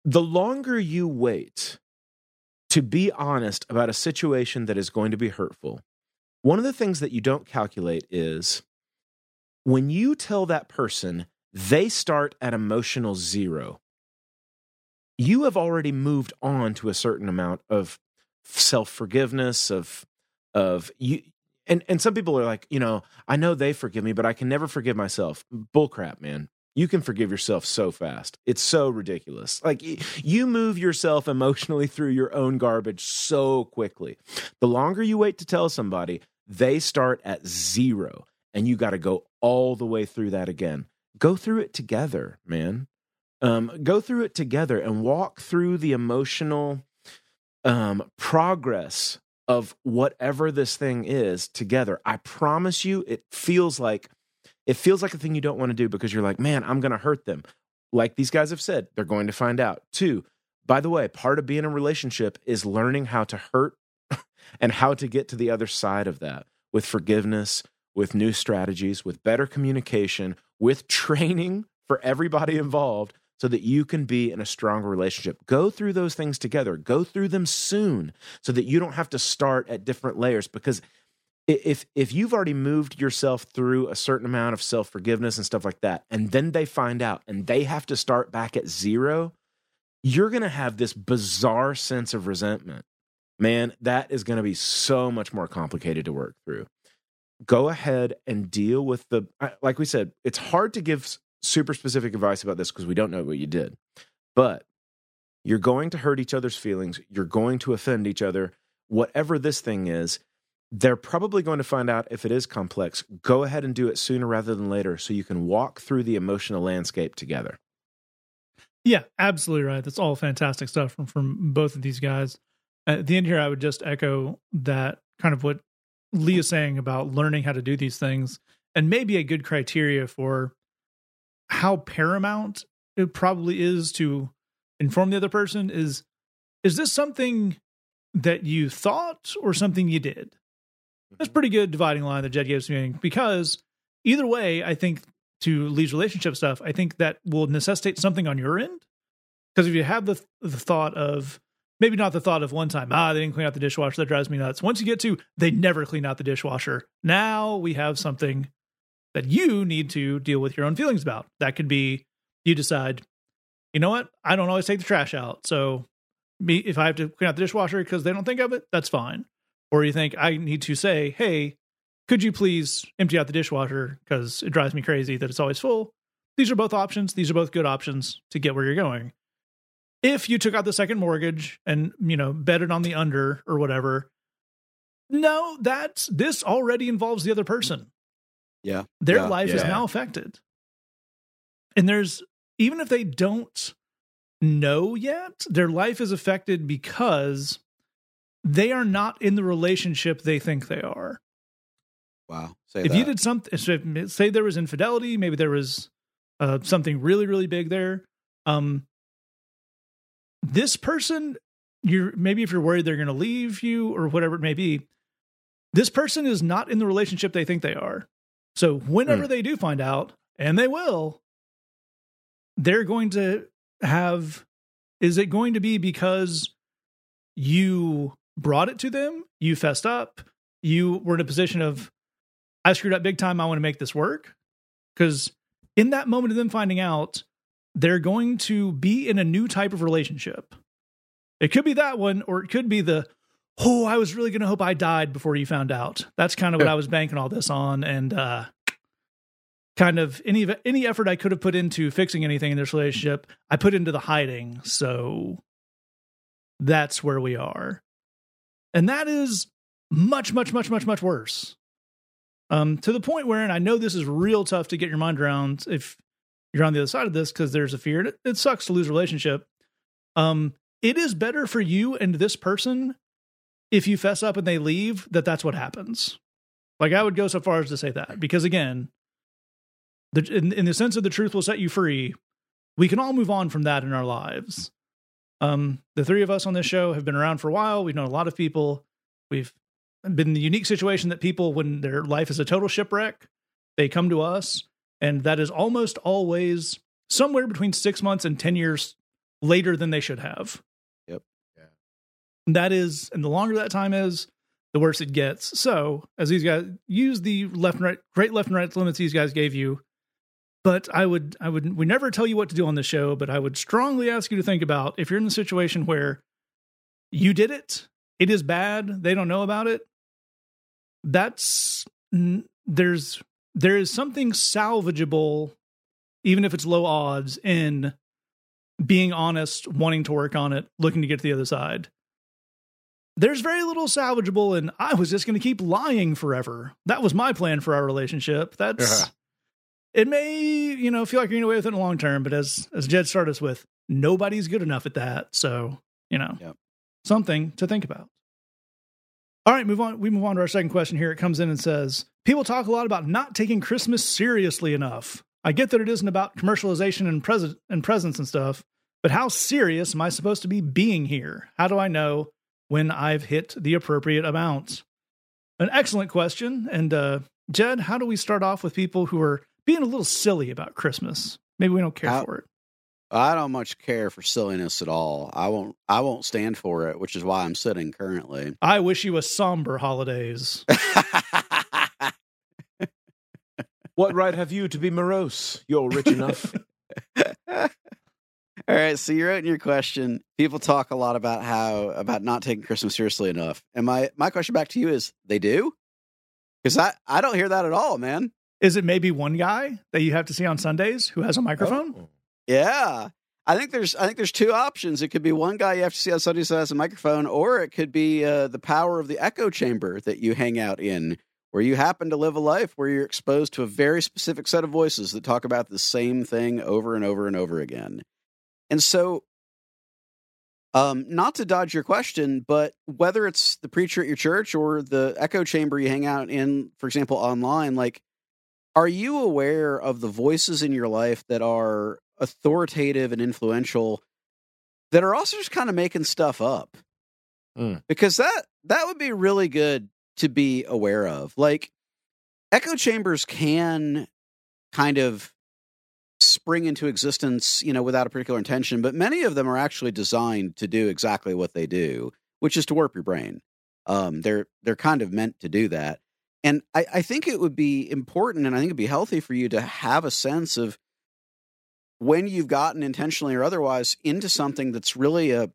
C: The longer you wait to be honest about a situation that is going to be hurtful, one of the things that you don't calculate is when you tell that person they start at emotional zero. You have already moved on to a certain amount of self forgiveness, of of you. And and some people are like, you know, I know they forgive me, but I can never forgive myself. Bullcrap, man. You can forgive yourself so fast. It's so ridiculous. Like you move yourself emotionally through your own garbage so quickly. The longer you wait to tell somebody, they start at zero and you got to go all the way through that again go through it together, man. Um, go through it together and walk through the emotional um, progress of whatever this thing is together. I promise you, it feels like it feels like a thing you don't want to do because you're like, man, I'm going to hurt them. Like these guys have said, they're going to find out. Two, by the way, part of being in a relationship is learning how to hurt [laughs] and how to get to the other side of that with forgiveness, with new strategies, with better communication, with training for everybody involved so that you can be in a stronger relationship. Go through those things together. Go through them soon so that you don't have to start at different layers because if if you've already moved yourself through a certain amount of self-forgiveness and stuff like that and then they find out and they have to start back at zero, you're going to have this bizarre sense of resentment. Man, that is going to be so much more complicated to work through go ahead and deal with the like we said it's hard to give super specific advice about this because we don't know what you did but you're going to hurt each other's feelings you're going to offend each other whatever this thing is they're probably going to find out if it is complex go ahead and do it sooner rather than later so you can walk through the emotional landscape together.
A: Yeah absolutely right that's all fantastic stuff from from both of these guys. At the end here i would just echo that kind of what Leah saying about learning how to do these things and maybe a good criteria for how paramount it probably is to inform the other person is is this something that you thought or something you did? That's mm-hmm. pretty good dividing line that Jed gives me because either way, I think to Lee's relationship stuff, I think that will necessitate something on your end. Because if you have the the thought of maybe not the thought of one time, ah, they didn't clean out the dishwasher. That drives me nuts. Once you get to they never clean out the dishwasher, now we have something that you need to deal with your own feelings about. That could be you decide, you know what? I don't always take the trash out. So me if I have to clean out the dishwasher because they don't think of it, that's fine. Or you think I need to say, hey, could you please empty out the dishwasher because it drives me crazy that it's always full. These are both options. These are both good options to get where you're going. If you took out the second mortgage and you know betted on the under or whatever, no, that's this already involves the other person.
B: Yeah.
A: Their
B: Yeah.
A: life is now affected. And there's even if they don't know yet, their life is affected because they are not in the relationship they think they are.
B: Wow. Say
A: if
B: that.
A: you did something, say there was infidelity, maybe there was uh, something really, really big there. Um, this person, you're maybe if you're worried they're going to leave you or whatever it may be, this person is not in the relationship they think they are. So whenever hmm. they do find out, and they will, they're going to have. Is it going to be because you brought it to them, you fessed up, you were in a position of I screwed up big time. I want to make this work. Because in that moment of them finding out, they're going to be in a new type of relationship. It could be that one, or it could be the, oh, I was really going to hope I died before you found out. That's kind of what I was banking all this on. And, uh, kind of any any effort I could have put into fixing anything in this relationship, I put into the hiding. So that's where we are. And that is much, much, much, much, much worse. Um, to the point where, and I know this is real tough to get your mind around if you're on the other side of this because there's a fear. It, it sucks to lose a relationship. Um, it is better for you and this person if you fess up and they leave that that's what happens. Like I would go so far as to say that because again, the, in, in the sense of the truth will set you free, we can all move on from that in our lives. Um, the three of us on this show have been around for a while. We've known a lot of people. We've been in the unique situation that people, when their life is a total shipwreck, they come to us, and that is almost always somewhere between six months and 10 years later than they should have.
B: Yep.
C: Yeah.
A: That is, and the longer that time is, the worse it gets. So, as these guys use the left and right, great left and right limits these guys gave you, but I would, I would, we never tell you what to do on the show, but I would strongly ask you to think about if you're in the situation where you did it, it is bad, they don't know about it. That's there's there is something salvageable, even if it's low odds, in being honest, wanting to work on it, looking to get to the other side. There's very little salvageable, and I was just going to keep lying forever. That was my plan for our relationship. That's
C: Yeah.
A: it. May you know feel like you're getting away with it in the long term, but as as Jed started us with, nobody's good enough at that. So you know,
B: Yep.
A: something to think about. All right, move on. We move on to our second question here. It comes in and says, People talk a lot about not taking Christmas seriously enough. I get that it isn't about commercialization and present and presents and stuff, but how serious am I supposed to be being here? How do I know when I've hit the appropriate amount? An excellent question. And uh Jed, how do we start off with people who are being a little silly about Christmas? Maybe we don't care
B: How-
A: for it.
B: I don't much care for silliness at all. I won't. I won't stand for it, which is why I'm sitting currently.
A: I wish you a somber holidays. [laughs]
C: What right have you to be morose? You're rich enough. [laughs]
B: All right, so you wrote in your question. People talk a lot about how about not taking Christmas seriously enough, and my my question back to you is: they do? Because I I don't hear that at all, man.
A: Is it maybe one guy that you have to see on Sundays who has a microphone?
C: Oh.
B: Yeah, I think there's I think there's two options. It could be one guy you have to see Sundays that has a microphone, or it could be uh, the power of the echo chamber that you hang out in, where you happen to live a life where you're exposed to a very specific set of voices that talk about the same thing over and over and over again. And so, um, not to dodge your question, but whether it's the preacher at your church or the echo chamber you hang out in, for example, online, like, are you aware of the voices in your life that are authoritative and influential that are also just kind of making stuff up?
C: Mm.
B: Because that that would be really good to be aware of. Like, echo chambers can kind of spring into existence, you know, without a particular intention, but many of them are actually designed to do exactly what they do, which is to warp your brain. Um, they're they're kind of meant to do that. And I, I think it would be important and I think it'd be healthy for you to have a sense of when you've gotten intentionally or otherwise into something that's really a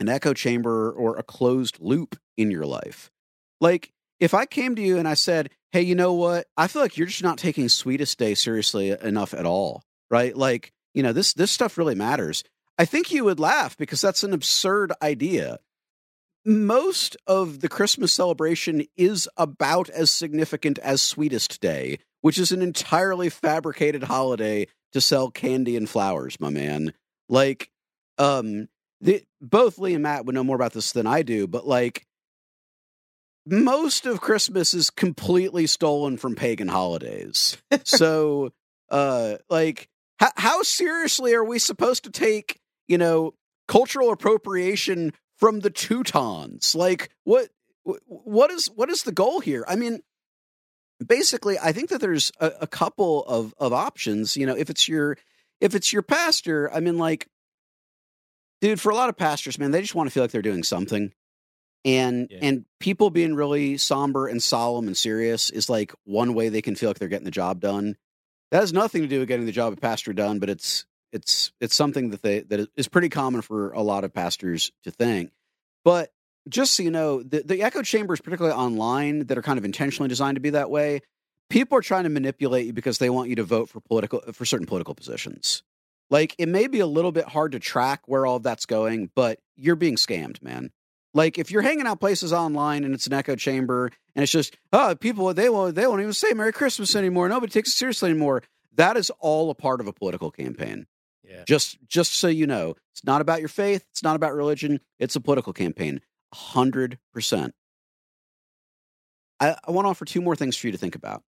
B: an echo chamber or a closed loop in your life. Like if I came to you and I said, "Hey, you know what? I feel like you're just not taking Sweetest Day seriously enough at all." Right? Like, you know, this this stuff really matters. I think you would laugh because that's an absurd idea. Most of the Christmas celebration is about as significant as Sweetest Day, which is an entirely fabricated holiday to sell candy and flowers, my man. Like, um, the, both Lee and Matt would know more about this than I do, but like, most of Christmas is completely stolen from pagan holidays. so, uh, like, how, how seriously are we supposed to take, you know, cultural appropriation from the Teutons? Like, what, what is, what is the goal here? I mean, basically, I think that there's a, a couple of, of options. You know, if it's your, if it's your pastor, I mean, like, dude, for a lot of pastors, man, they just want to feel like they're doing something and yeah. and people being really somber and solemn and serious is like one way they can feel like they're getting the job done that has nothing to do with getting the job of pastor done but it's it's it's something that they that is pretty common for a lot of pastors to think but just so you know the, the echo chambers particularly online that are kind of intentionally designed to be that way people are trying to manipulate you because they want you to vote for political for certain political positions like it may be a little bit hard to track where all of that's going but you're being scammed man like if you're hanging out places online and it's an echo chamber and it's just oh people they won't they won't even say Merry Christmas anymore. Nobody takes it seriously anymore. That is all a part of a political campaign.
C: Yeah.
B: Just just so you know, it's not about your faith. It's not about religion. It's a political campaign. Hundred percent. I, I want to offer two more things for you to think about.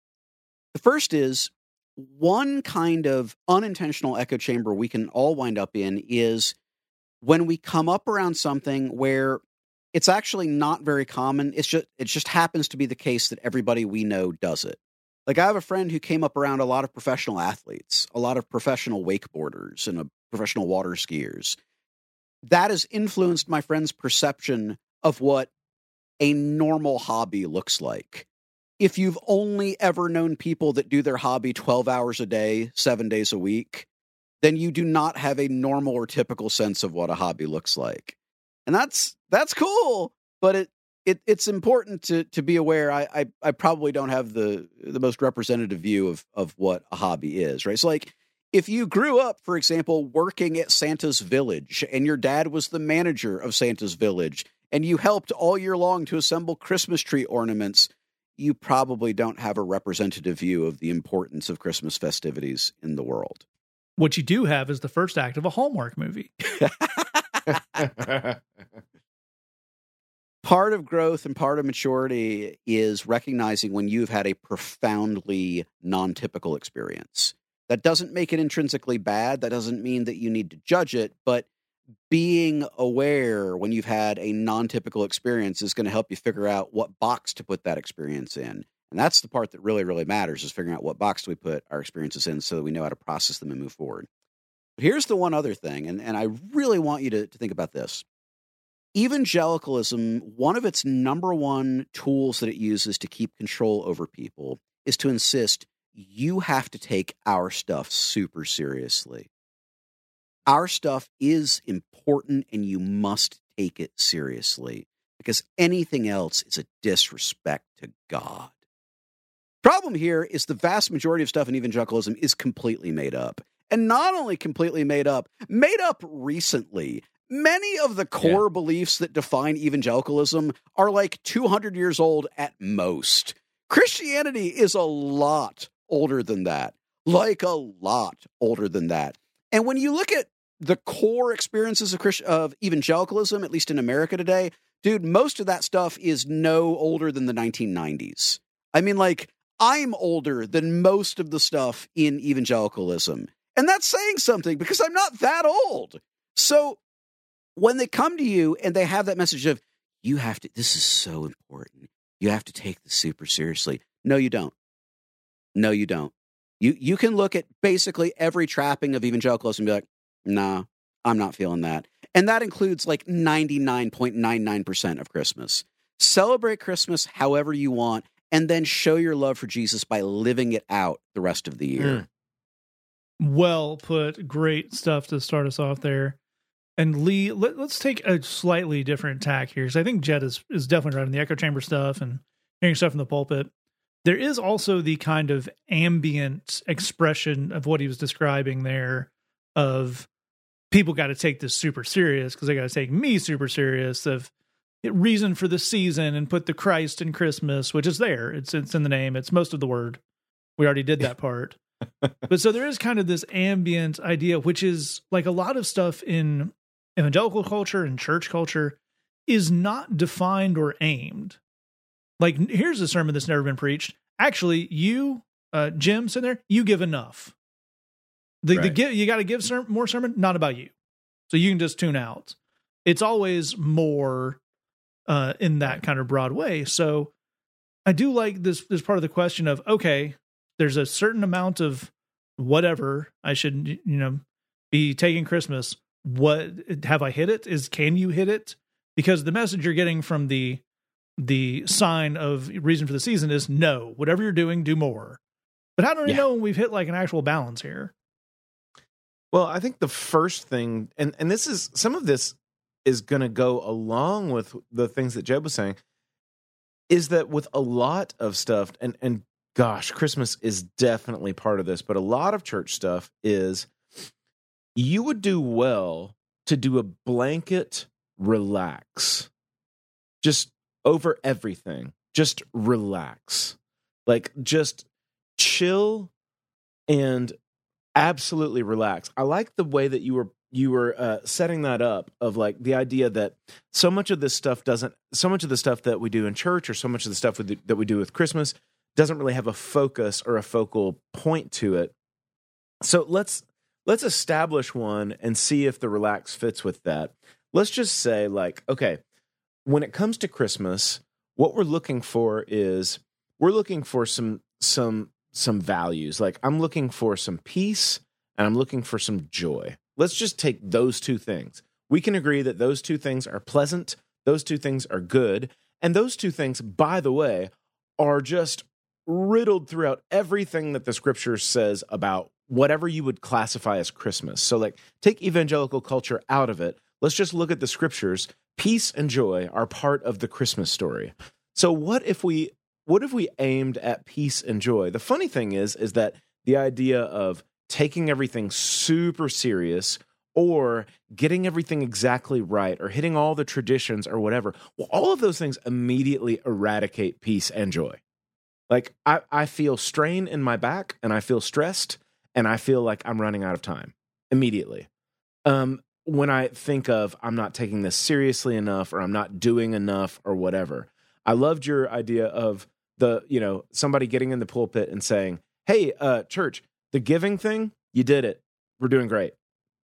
B: The first is one kind of unintentional echo chamber we can all wind up in is when we come up around something where it's actually not very common. It's just it just happens to be the case that everybody we know does it. Like I have a friend who came up around a lot of professional athletes, a lot of professional wakeboarders and a professional water skiers. That has influenced my friend's perception of what a normal hobby looks like. If you've only ever known people that do their hobby 12 hours a day, 7 days a week, then you do not have a normal or typical sense of what a hobby looks like and that's that's cool. But it it it's important to to be aware. I, I I probably don't have the the most representative view of of what a hobby is, right? So like if you grew up, for example, working at Santa's Village and your dad was the manager of Santa's Village and you helped all year long to assemble Christmas tree ornaments, you probably don't have a representative view of the importance of Christmas festivities in the world.
A: What you do have is the first act of a Hallmark movie. [laughs]
B: part of growth and part of maturity is recognizing when you've had a profoundly non typical experience. That doesn't make it intrinsically bad. That doesn't mean that you need to judge it, but being aware when you've had a non typical experience is going to help you figure out what box to put that experience in. And that's the part that really, really matters is figuring out what box do we put our experiences in so that we know how to process them and move forward. But here's the one other thing, and, and I really want you to, to think about this. Evangelicalism, one of its number one tools that it uses to keep control over people is to insist you have to take our stuff super seriously. Our stuff is important and you must take it seriously because anything else is a disrespect to God. Problem here is the vast majority of stuff in evangelicalism is completely made up. And not only completely made up, made up recently. Many of the core yeah. beliefs that define evangelicalism are like 200 years old at most. Christianity is a lot older than that, like a lot older than that. And when you look at the core experiences of, Christ- of evangelicalism, at least in America today, dude, most of that stuff is no older than the 1990s. I mean, like, I'm older than most of the stuff in evangelicalism. And that's saying something because I'm not that old. So when they come to you and they have that message of, you have to, this is so important. You have to take this super seriously. No, you don't. No, you don't. You, you can look at basically every trapping of evangelicalism and be like, nah, I'm not feeling that. And that includes like 99.99% of Christmas. Celebrate Christmas however you want and then show your love for Jesus by living it out the rest of the year.
A: Mm. Well put. Great stuff to start us off there. And Lee, let, us take a slightly different tack here, because I think Jed is is definitely right in the echo chamber stuff and hearing stuff from the pulpit. There is also the kind of ambient expression of what he was describing there, of people got to take this super serious because they got to take me super serious. Of reason for the season and put the Christ in Christmas, which is there. It's it's in the name. It's most of the word. We already did that part. [laughs] but so there is kind of this ambient idea, which is like a lot of stuff in evangelical culture and church culture is not defined or aimed. Like here's a sermon that's never been preached. Actually, you, uh, Jim, sitting there, you give enough. The, right. the give you got to give ser- more sermon, not about you. So you can just tune out. It's always more uh, in that kind of broad way. So I do like this this part of the question of okay, there's a certain amount of whatever I should you know be taking Christmas. What have I hit it? Is can you hit it? Because the message you're getting from the the sign of reason for the season is no. Whatever you're doing, do more. But how do we yeah. know when we've hit like an actual balance here?
C: Well, I think the first thing, and and this is some of this is going to go along with the things that Jed was saying is that with a lot of stuff and and gosh christmas is definitely part of this but a lot of church stuff is you would do well to do a blanket relax just over everything. Just relax. Like just chill and absolutely relax. I like the way that you were you were uh, setting that up of like the idea that so much of this stuff doesn't so much of the stuff that we do in church or so much of the stuff that we do with christmas doesn't really have a focus or a focal point to it. So let's let's establish one and see if the relax fits with that. Let's just say like okay when it comes to christmas what we're looking for is we're looking for some some some values like i'm looking for some peace and i'm looking for some joy Let's just take those two things. We can agree that those two things are pleasant, those two things are good, and those two things, by the way, are just riddled throughout everything that the scripture says about whatever you would classify as Christmas. So, like, take evangelical culture out of it. Let's just look at the scriptures. Peace and joy are part of the Christmas story. So, what if we what if we aimed at peace and joy? The funny thing is, is that the idea of taking everything super serious or getting everything exactly right or hitting all the traditions or whatever well all of those things immediately eradicate peace and joy like i, I feel strain in my back and i feel stressed and i feel like i'm running out of time immediately um, when i think of i'm not taking this seriously enough or i'm not doing enough or whatever i loved your idea of the you know somebody getting in the pulpit and saying hey uh, church the giving thing, you did it. We're doing great.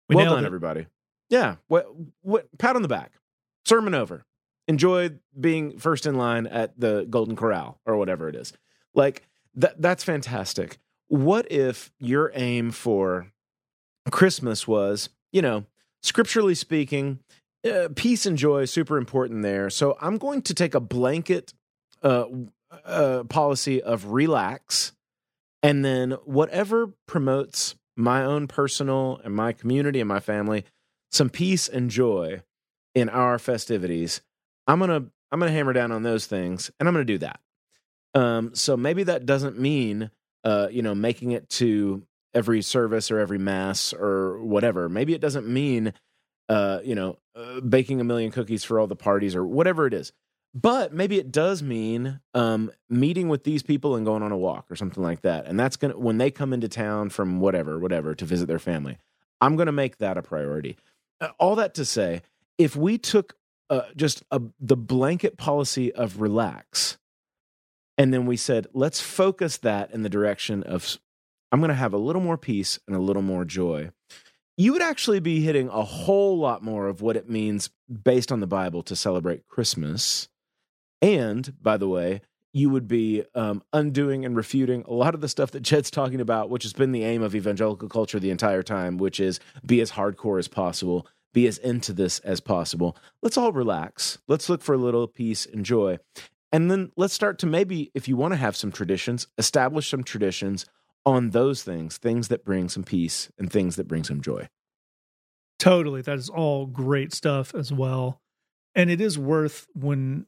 C: We well done, it. everybody. Yeah. What, what, pat on the back. Sermon over. Enjoy being first in line at the Golden Corral or whatever it is. Like, that, that's fantastic. What if your aim for Christmas was, you know, scripturally speaking, uh, peace and joy is super important there. So I'm going to take a blanket uh, uh, policy of relax and then whatever promotes my own personal and my community and my family some peace and joy in our festivities, I'm gonna I'm gonna hammer down on those things, and I'm gonna do that. Um, so maybe that doesn't mean uh, you know making it to every service or every mass or whatever. Maybe it doesn't mean uh, you know uh, baking a million cookies for all the parties or whatever it is. But maybe it does mean um, meeting with these people and going on a walk or something like that. And that's gonna when they come into town from whatever, whatever, to visit their family. I'm gonna make that a priority. Uh, all that to say, if we took uh, just a, the blanket policy of relax, and then we said, let's focus that in the direction of I'm going to have a little more peace and a little more joy. You would actually be hitting a whole lot more of what it means based on the Bible to celebrate Christmas and by the way, you would be um, undoing and refuting a lot of the stuff that Jed's talking about, which has been the aim of evangelical culture the entire time, which is be as hardcore as possible, be as into this as possible. Let's all relax. Let's look for a little peace and joy. And then let's start to maybe, if you want to have some traditions, establish some traditions on those things, things that bring some peace and things that bring some joy.
A: Totally. That is all great stuff as well. And it is worth when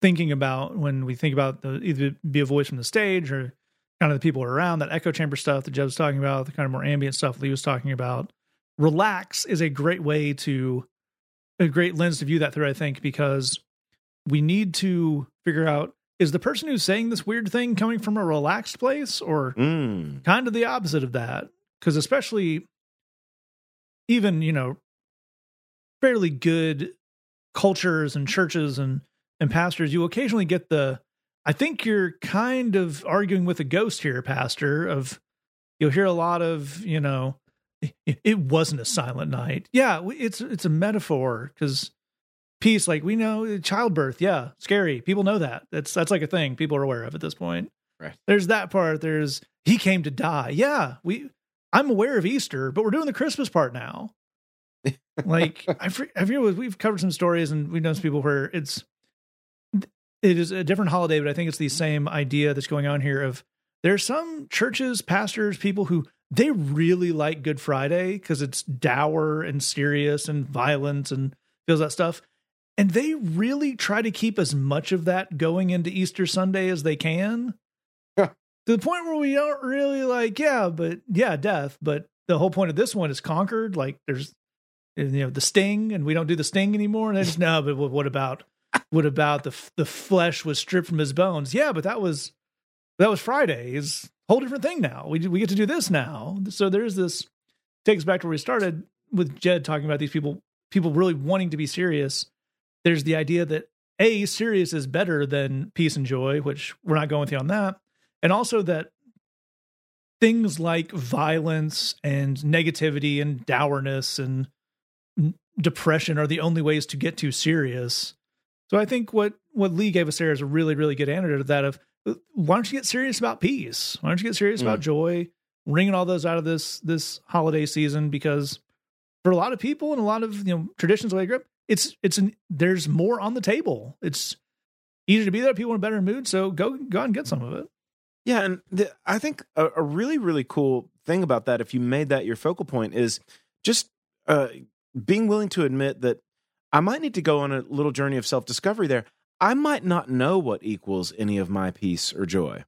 A: thinking about when we think about the either be a voice from the stage or kind of the people around that echo chamber stuff that Jed was talking about, the kind of more ambient stuff Lee was talking about. Relax is a great way to a great lens to view that through, I think, because we need to figure out is the person who's saying this weird thing coming from a relaxed place or
C: Mm.
A: kind of the opposite of that because especially even you know fairly good cultures and churches and and pastors you occasionally get the i think you're kind of arguing with a ghost here pastor of you'll hear a lot of you know it, it wasn't a silent night yeah it's it's a metaphor because peace like we know childbirth yeah scary. People know that. That's that's like a thing people are aware of at this point.
C: Right.
A: there's that part. There's he came to die. Yeah we i'm aware of easter but we're doing the christmas part now. [laughs] Like i I we've covered some stories and we've known some people where it's it is a different holiday but i think it's the same idea that's going on here of there's some churches pastors people who they really like good friday because it's dour and serious and violent and feels that stuff and they really try to keep as much of that going into easter sunday as they can.
C: Yeah.
A: to the point where we don't really like yeah but yeah death but the whole point of this one is conquered like there's you know the sting and we don't do the sting anymore and they just no but what about what about the the flesh was stripped from his bones? Yeah but that was that was friday is a whole different thing now. We we get to do this now. So there's this takes back to where we started with jed talking about these people people really wanting to be serious there's the idea that a serious is better than peace and joy which we're not going with you on that and also that things like violence and negativity and dourness and depression are the only ways to get too serious. So I think what what Lee gave us there is a really really good antidote to that. Of why don't you get serious about peace? Why don't you get serious about mm. joy? Wringing all those out of this this holiday season because for a lot of people and a lot of you know traditions where they grew up, it's it's an there's more on the table. It's easier to be there. People in a better mood, so go go and get some of it.
C: Yeah, and the, I think a, a really, really cool thing about that, if you made that your focal point, is just uh, being willing to admit that I might need to go on a little journey of self discovery there. I might not know what equals any of my peace or joy.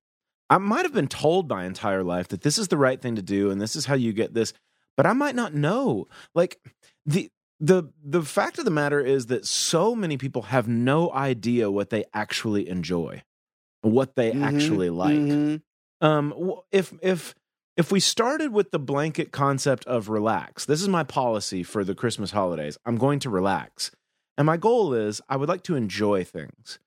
C: I might have been told my entire life that this is the right thing to do and this is how you get this, but I might not know. Like the the the fact of the matter is that so many people have no idea what they actually enjoy, what they
B: Mhm,
C: actually like.
B: Mhm.
C: um if if if we started with the blanket concept of relax this is my policy for the christmas holidays i'm going to relax. And my goal is i would like to enjoy things.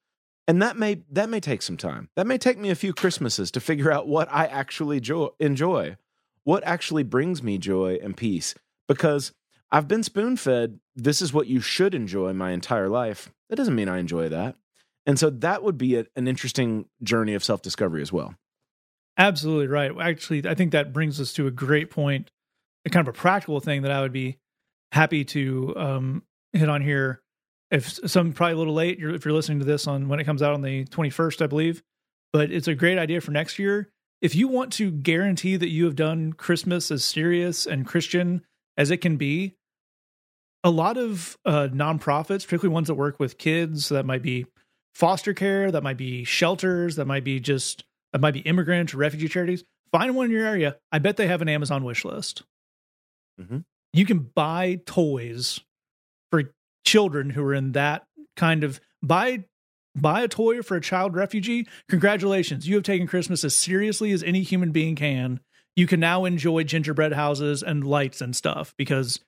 C: And that may that may take some time. That may take me a few christmases to figure out what i actually jo- enjoy what actually brings me joy and peace. Because i've been spoon-fed this is what you should enjoy my entire life that doesn't mean i enjoy that and so that would be a, an interesting journey of self-discovery as well
A: Absolutely right. Actually, I think that brings us to a great point, a kind of a practical thing that I would be happy to um, hit on here. If some probably a little late, you're, if you're listening to this on when it comes out on the 21st, I believe, but it's a great idea for next year. If you want to guarantee that you have done Christmas as serious and Christian as it can be, a lot of uh, nonprofits, particularly ones that work with kids, that might be foster care, that might be shelters, that might be just that might be immigrant or refugee charities. Find one in your area. I bet they have an Amazon wish list.
C: Mhm.
A: You can buy toys for children who are in that kind of buy buy a toy for a child refugee. Congratulations, you have taken Christmas as seriously as any human being can. You can now enjoy gingerbread houses and lights and stuff because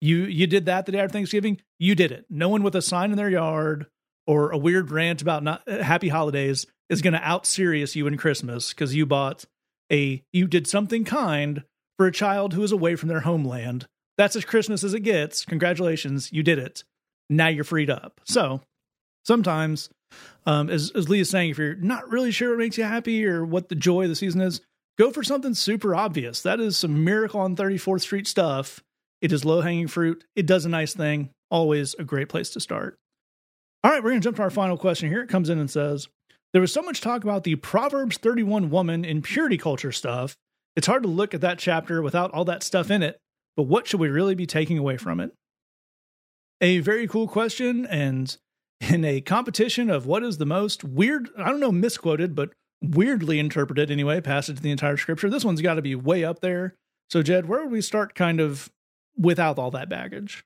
A: you you did that the day after Thanksgiving. You did it. No one with a sign in their yard or a weird rant about not uh, happy holidays is going to out serious you in Christmas because you bought a you did something kind for a child who is away from their homeland. That's as Christmas as it gets. Congratulations, you did it. Now you're freed up. So sometimes, um, as as Lee is saying, if you're not really sure what makes you happy or what the joy of the season is, go for something super obvious. That is some miracle on 34th Street stuff. It is low hanging fruit. It does a nice thing. Always a great place to start. All right, we're going to jump to our final question here. It comes in and says, There was so much talk about the Proverbs 31 woman in purity culture stuff. It's hard to look at that chapter without all that stuff in it, but what should we really be taking away from it? A very cool question, and in a competition of what is the most weird, I don't know, misquoted, but weirdly interpreted anyway, passage of the entire scripture, this one's got to be way up there. So, Jed, where would we start kind of without all that baggage?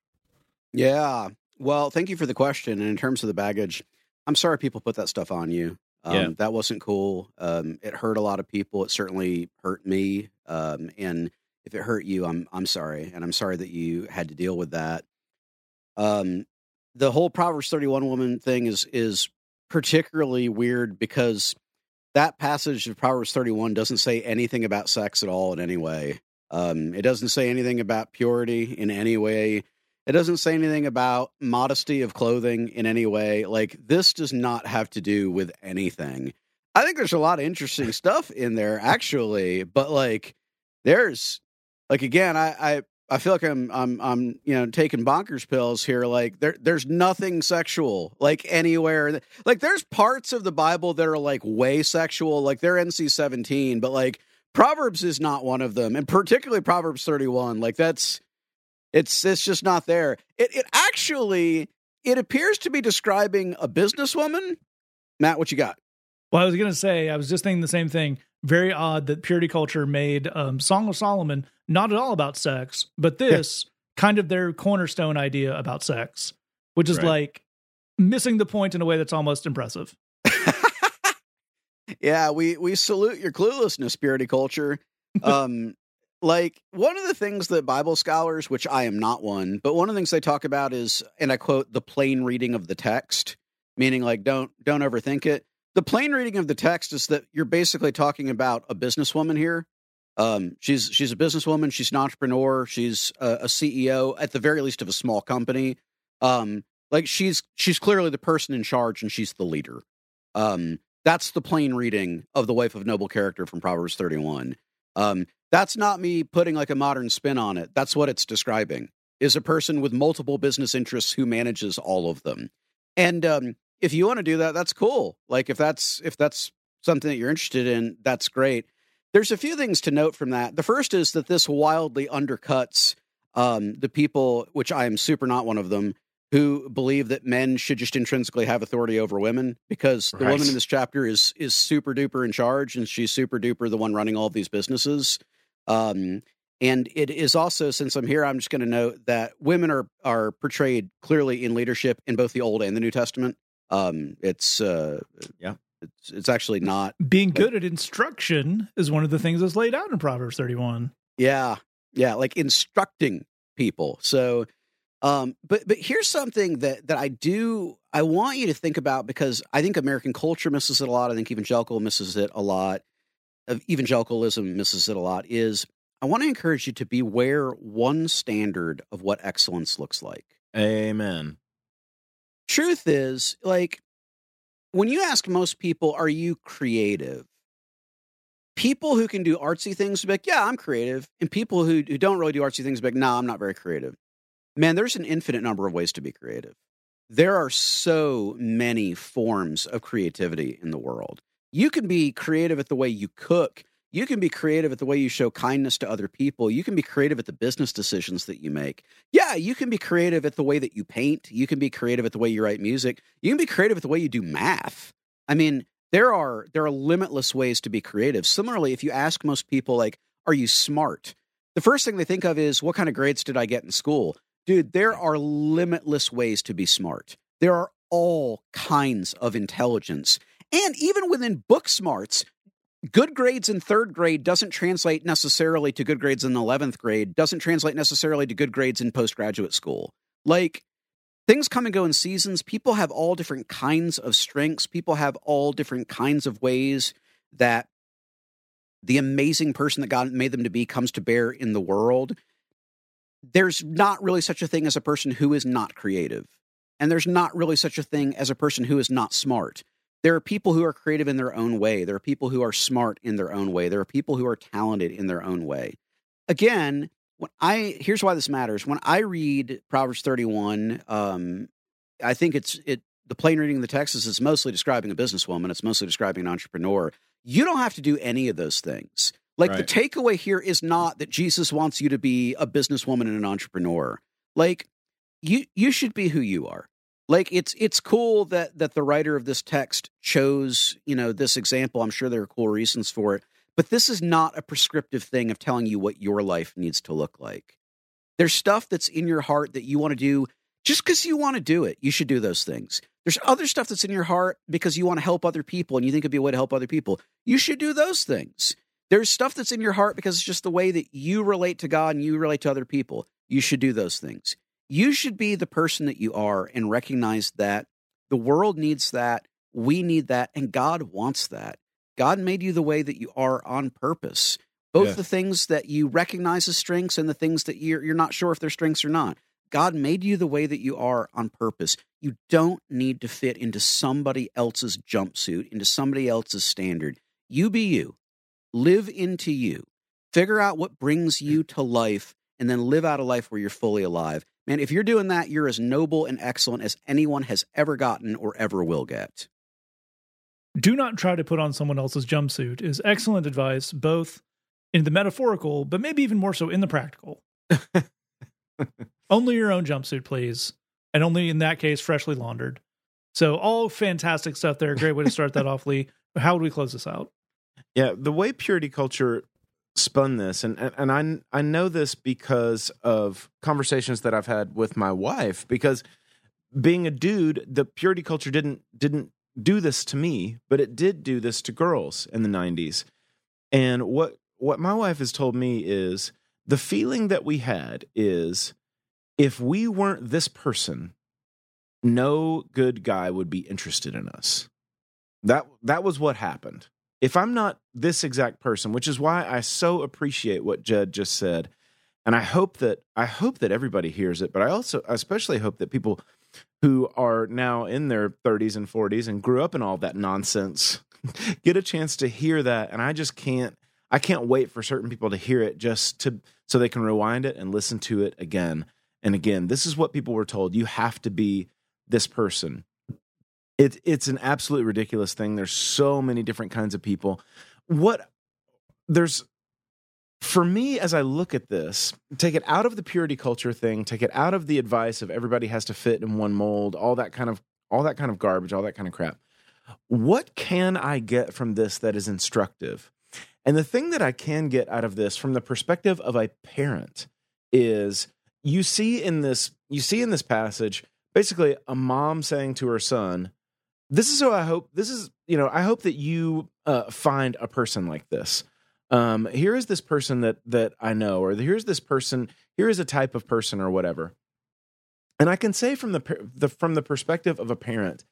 B: Yeah. Well, thank you for the question. And in terms of the baggage, I'm sorry people put that stuff on you. Um,
C: Yeah.
B: That wasn't cool. Um, it hurt a lot of people. It certainly hurt me. Um, and if it hurt you, I'm I'm sorry, and I'm sorry that you had to deal with that. Um, the whole Proverbs 31 woman thing is is particularly weird because that passage of Proverbs 31 doesn't say anything about sex at all in any way. Um, it doesn't say anything about purity in any way. It doesn't say anything about modesty of clothing in any way. Like this does not have to do with anything. I think there's a lot of interesting [laughs] stuff in there actually, but like there's like again, I I, I feel like I'm I'm I'm you know taking bonkers pills here. Like there there's nothing sexual like anywhere. Like there's parts of the Bible that are like way sexual, like they're NC-17, but like Proverbs is not one of them, and particularly Proverbs 31. Like that's it's it's just not there. It it actually it appears to be describing a businesswoman. Matt, what you got?
A: Well, I was going to say, I was just thinking the same thing. Very odd that purity culture made um, Song of Solomon not at all about sex, but this kind of their cornerstone idea about sex, which is
C: Right.
A: like missing the point in a way that's almost impressive. [laughs]
B: yeah, we we salute your cluelessness, purity culture. [laughs] Um, like one of the things that Bible scholars, which I am not one, but one of the things they talk about is, and I quote, the plain reading of the text, meaning like don't don't overthink it. The plain reading of the text is that you're basically talking about a businesswoman here. Um, she's she's a businesswoman. She's an entrepreneur. She's a, a CEO at the very least of a small company. Um, like she's she's clearly the person in charge and she's the leader. Um, that's the plain reading of the wife of noble character from Proverbs 31. Um, that's not me putting like a modern spin on it. That's what it's describing is a person with multiple business interests who manages all of them. And um, if you want to do that, that's cool. Like if that's if that's something that you're interested in, that's great. There's a few things to note from that. The first is that this wildly undercuts um, the people, which I am super not one of them, who believe that men should just intrinsically have authority over women because the woman in this chapter is is super duper in charge and she's super duper the one running all of these businesses. Um, and it is also, since I'm here, I'm just going to note that women are are portrayed clearly in leadership in both the Old and the New Testament. Um, it's uh,
C: Yeah.
B: it's it's actually not.
A: Being good at instruction is one of the things that's laid out in Proverbs 31.
B: Yeah, yeah, like instructing people. So, um, but but here's something that that I do I want you to think about because I think American culture misses it a lot. I think evangelical misses it a lot. Of evangelicalism misses it a lot. Is I want to encourage you to beware one standard of what excellence looks like.
C: Amen.
B: Truth is, like when you ask most people, "Are you creative?" People who can do artsy things be like, "Yeah, I'm creative," and people who who don't really do artsy things be like, "No, I'm not very creative." Man, there's an infinite number of ways to be creative. There are so many forms of creativity in the world. You can be creative at the way you cook. You can be creative at the way you show kindness to other people. You can be creative at the business decisions that you make. Yeah, you can be creative at the way that you paint. You can be creative at the way you write music. You can be creative at the way you do math. I mean, there are there are limitless ways to be creative. Similarly, if you ask most people like, "Are you smart?" The first thing they think of is, "What kind of grades did I get in school?" Dude, there are limitless ways to be smart. There are all kinds of intelligence. And even within book smarts, good grades in third grade doesn't translate necessarily to good grades in 11th grade, doesn't translate necessarily to good grades in postgraduate school. Like, things come and go in seasons. People have all different kinds of strengths. People have all different kinds of ways that the amazing person that God made them to be comes to bear in the world. There's not really such a thing as a person who is not creative. And there's not really such a thing as a person who is not smart. There are people who are creative in their own way. There are people who are smart in their own way. There are people who are talented in their own way. Again, when I here's why this matters. When I read Proverbs 31, um, I think it's it the plain reading of the text is it's mostly describing a businesswoman. It's mostly describing an entrepreneur. You don't have to do any of those things. Like the takeaway here is not that Jesus wants you to be a businesswoman and an entrepreneur. Like you you should be who you are. Like it's it's cool that that the writer of this text chose, you know, this example. I'm sure there are cool reasons for it, but this is not a prescriptive thing of telling you what your life needs to look like. There's stuff that's in your heart that you want to do just because you want to do it. You should do those things. There's other stuff that's in your heart because you want to help other people and you think it'd be a way to help other people. You should do those things. There's stuff that's in your heart because it's just the way that you relate to God and you relate to other people. You should do those things. You should be the person that you are and recognize that the world needs that. We need that. And God wants that. God made you the way that you are on purpose. Both
C: Yeah.
B: the things that you recognize as strengths and the things that you're, you're not sure if they're strengths or not. God made you the way that you are on purpose. You don't need to fit into somebody else's jumpsuit, into somebody else's standard. You be you. Live into you. Figure out what brings mm. you to life and then live out a life where you're fully alive. Man, if you're doing that, you're as noble and excellent as anyone has ever gotten or ever will get.
A: Do not try to put on someone else's jumpsuit is excellent advice, both in the metaphorical, but maybe even more so in the practical. [laughs] only your own jumpsuit, please. And only in that case, freshly laundered. So, all fantastic stuff there. Great way to start that [laughs] off, Lee. How would we close this out?
C: Yeah, the way purity culture spun this, and and, and I I know this because of conversations that I've had with my wife. Because being a dude, the purity culture didn't didn't do this to me, but it did do this to girls in the '90s. And what what my wife has told me is the feeling that we had is if we weren't this person, no good guy would be interested in us. That that was what happened if I'm not this exact person, which is why I so appreciate what Jed just said, and I hope that I hope that everybody hears it, but I also I especially hope that people who are now in their 30s and 40s and grew up in all that nonsense [laughs] get a chance to hear that and I just can't I can't wait for certain people to hear it just to so they can rewind it and listen to it again and again. This is what people were told. You have to be this person it, it's an absolutely ridiculous thing. There's so many different kinds of people. What there's for me as I look at this, take it out of the purity culture thing, take it out of the advice of everybody has to fit in one mold, all that kind of all that kind of garbage, all that kind of crap. What can I get from this that is instructive? And the thing that I can get out of this from the perspective of a parent is you see in this you see in this passage basically a mom saying to her son, this is how I hope this is, you know, I hope that you uh, find a person like this. Um, here is this person that that I know, or here's this person, here is a type of person, or whatever. And I can say from the, the from the perspective of a parent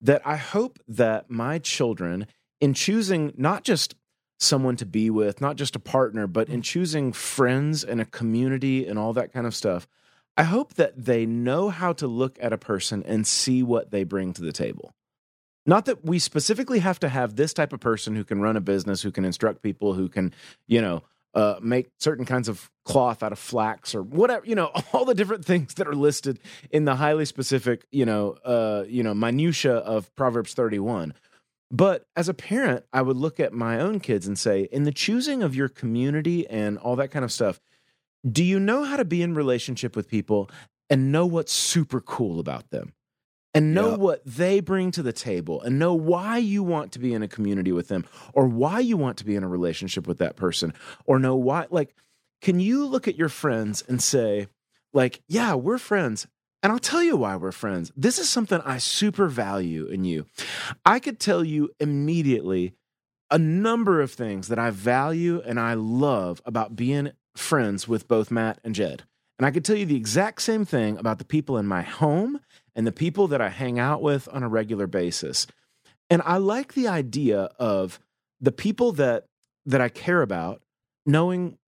C: that I hope that my children, in choosing not just someone to be with, not just a partner, but in choosing friends and a community and all that kind of stuff, I hope that they know how to look at a person and see what they bring to the table. Not that we specifically have to have this type of person who can run a business, who can instruct people, who can, you know, uh, make certain kinds of cloth out of flax or whatever, you know, [laughs] all the different things that are listed in the highly specific, you know, uh, you know, minutia of Proverbs 31. But as a parent, I would look at my own kids and say, in the choosing of your community and all that kind of stuff, do you know how to be in relationship with people and know what's super cool about them? And know
B: Yep.
C: what they bring to the table and know why you want to be in a community with them or why you want to be in a relationship with that person or know why like can you look at your friends and say like yeah we're friends and I'll tell you why we're friends. This is something I super value in you. I could tell you immediately a number of things that I value and I love about being friends with both Matt and Jed. And I could tell you the exact same thing about the people in my home and the people that I hang out with on a regular basis. And I like the idea of the people that that I care about knowing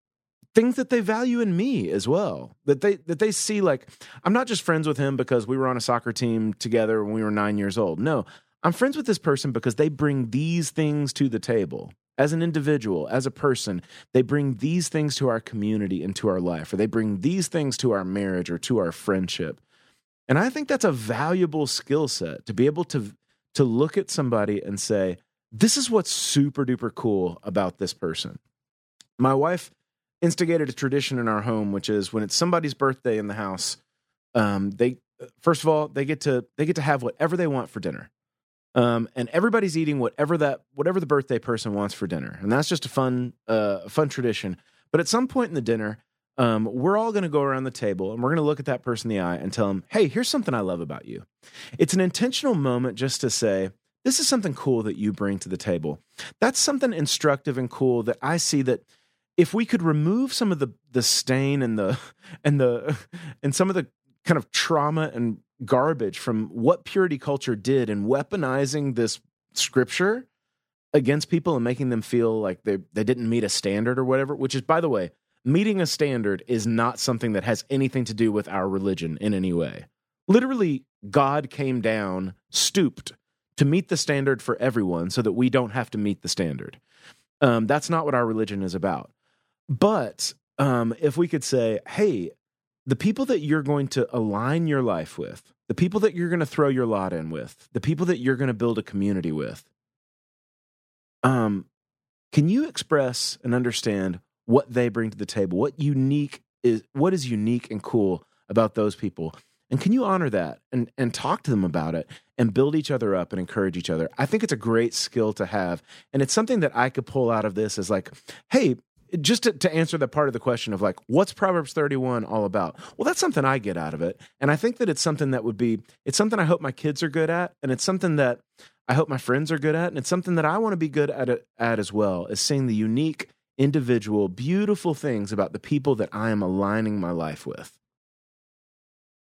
C: things that they value in me as well. That they that they see like I'm not just friends with him because we were on a soccer team together when we were 9 years old. No, I'm friends with this person because they bring these things to the table. As an individual, as a person, they bring these things to our community and to our life, or they bring these things to our marriage or to our friendship. And I think that's a valuable skill set to be able to to look at somebody and say, this is what's super duper cool about this person. My wife instigated a tradition in our home, which is when it's somebody's birthday in the house, um, they first of all they get to they get to have whatever they want for dinner. Um, and everybody's eating whatever that whatever the birthday person wants for dinner, and that's just a fun uh, fun tradition. But at some point in the dinner, um, we're all going to go around the table and we're going to look at that person in the eye and tell them, "Hey, here's something I love about you." It's an intentional moment just to say, "This is something cool that you bring to the table." That's something instructive and cool that I see that if we could remove some of the the stain and the [laughs] and the [laughs] and some of the kind of trauma and garbage from what purity culture did in weaponizing this scripture against people and making them feel like they they didn't meet a standard or whatever which is by the way meeting a standard is not something that has anything to do with our religion in any way. Literally god came down stooped to meet the standard for everyone so that we don't have to meet the standard. Um, that's not what our religion is about. But um, if we could say hey the people that you're going to align your life with, the people that you're going to throw your lot in with, the people that you're going to build a community with, um, can you express and understand what they bring to the table? What unique is what is unique and cool about those people? And can you honor that and and talk to them about it and build each other up and encourage each other? I think it's a great skill to have. And it's something that I could pull out of this as like, hey, just to, to, answer that part of the question of like what's proverbs 31 all about well that's something i get out of it and i think that it's something that would be it's something i hope my kids are good at and it's something that i hope my friends are good at and it's something that i want to be good at, at as well is seeing the unique individual beautiful things about the people that i am aligning my life with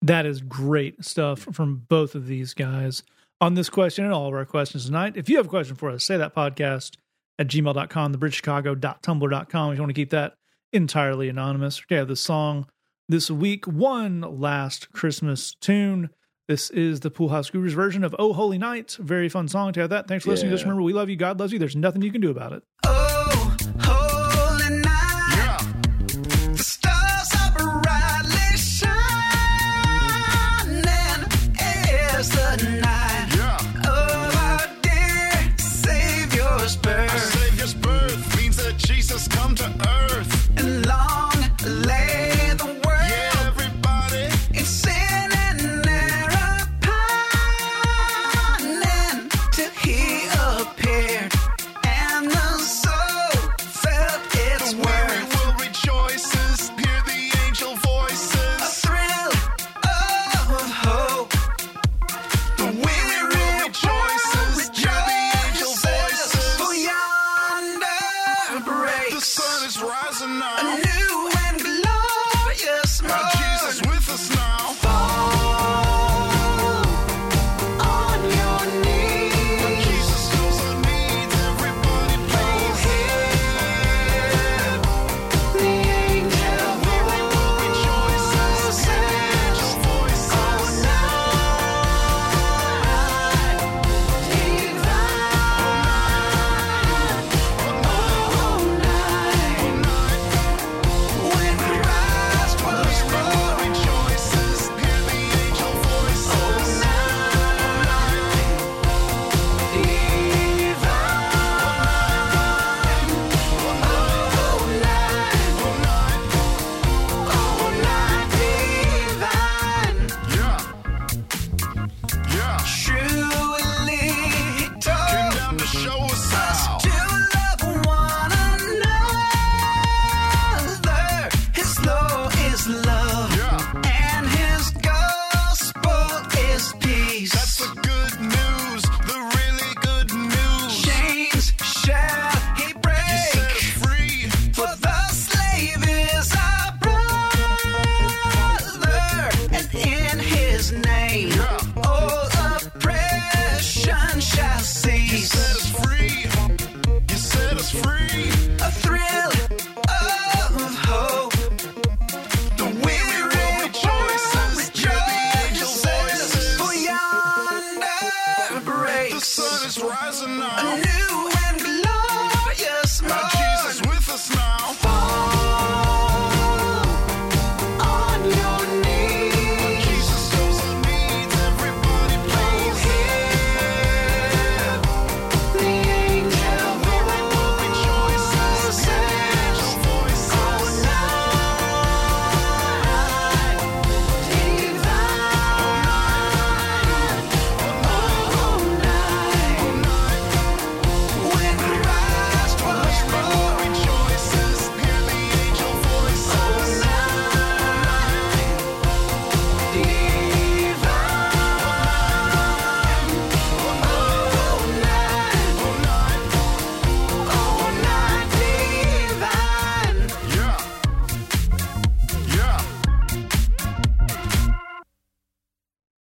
A: that is great stuff from both of these guys on this question and all of our questions tonight if you have a question for us say that podcast at gmail.com, thebridgechicago.tumblr.com if you want to keep that entirely anonymous. Okay, the song this week, one last Christmas tune. This is the Poolhouse Gurus version of Oh Holy Night. Very fun song to have that. Thanks for listening. Just remember, we love you. God loves you. There's nothing you can do about it.
B: Oh, holy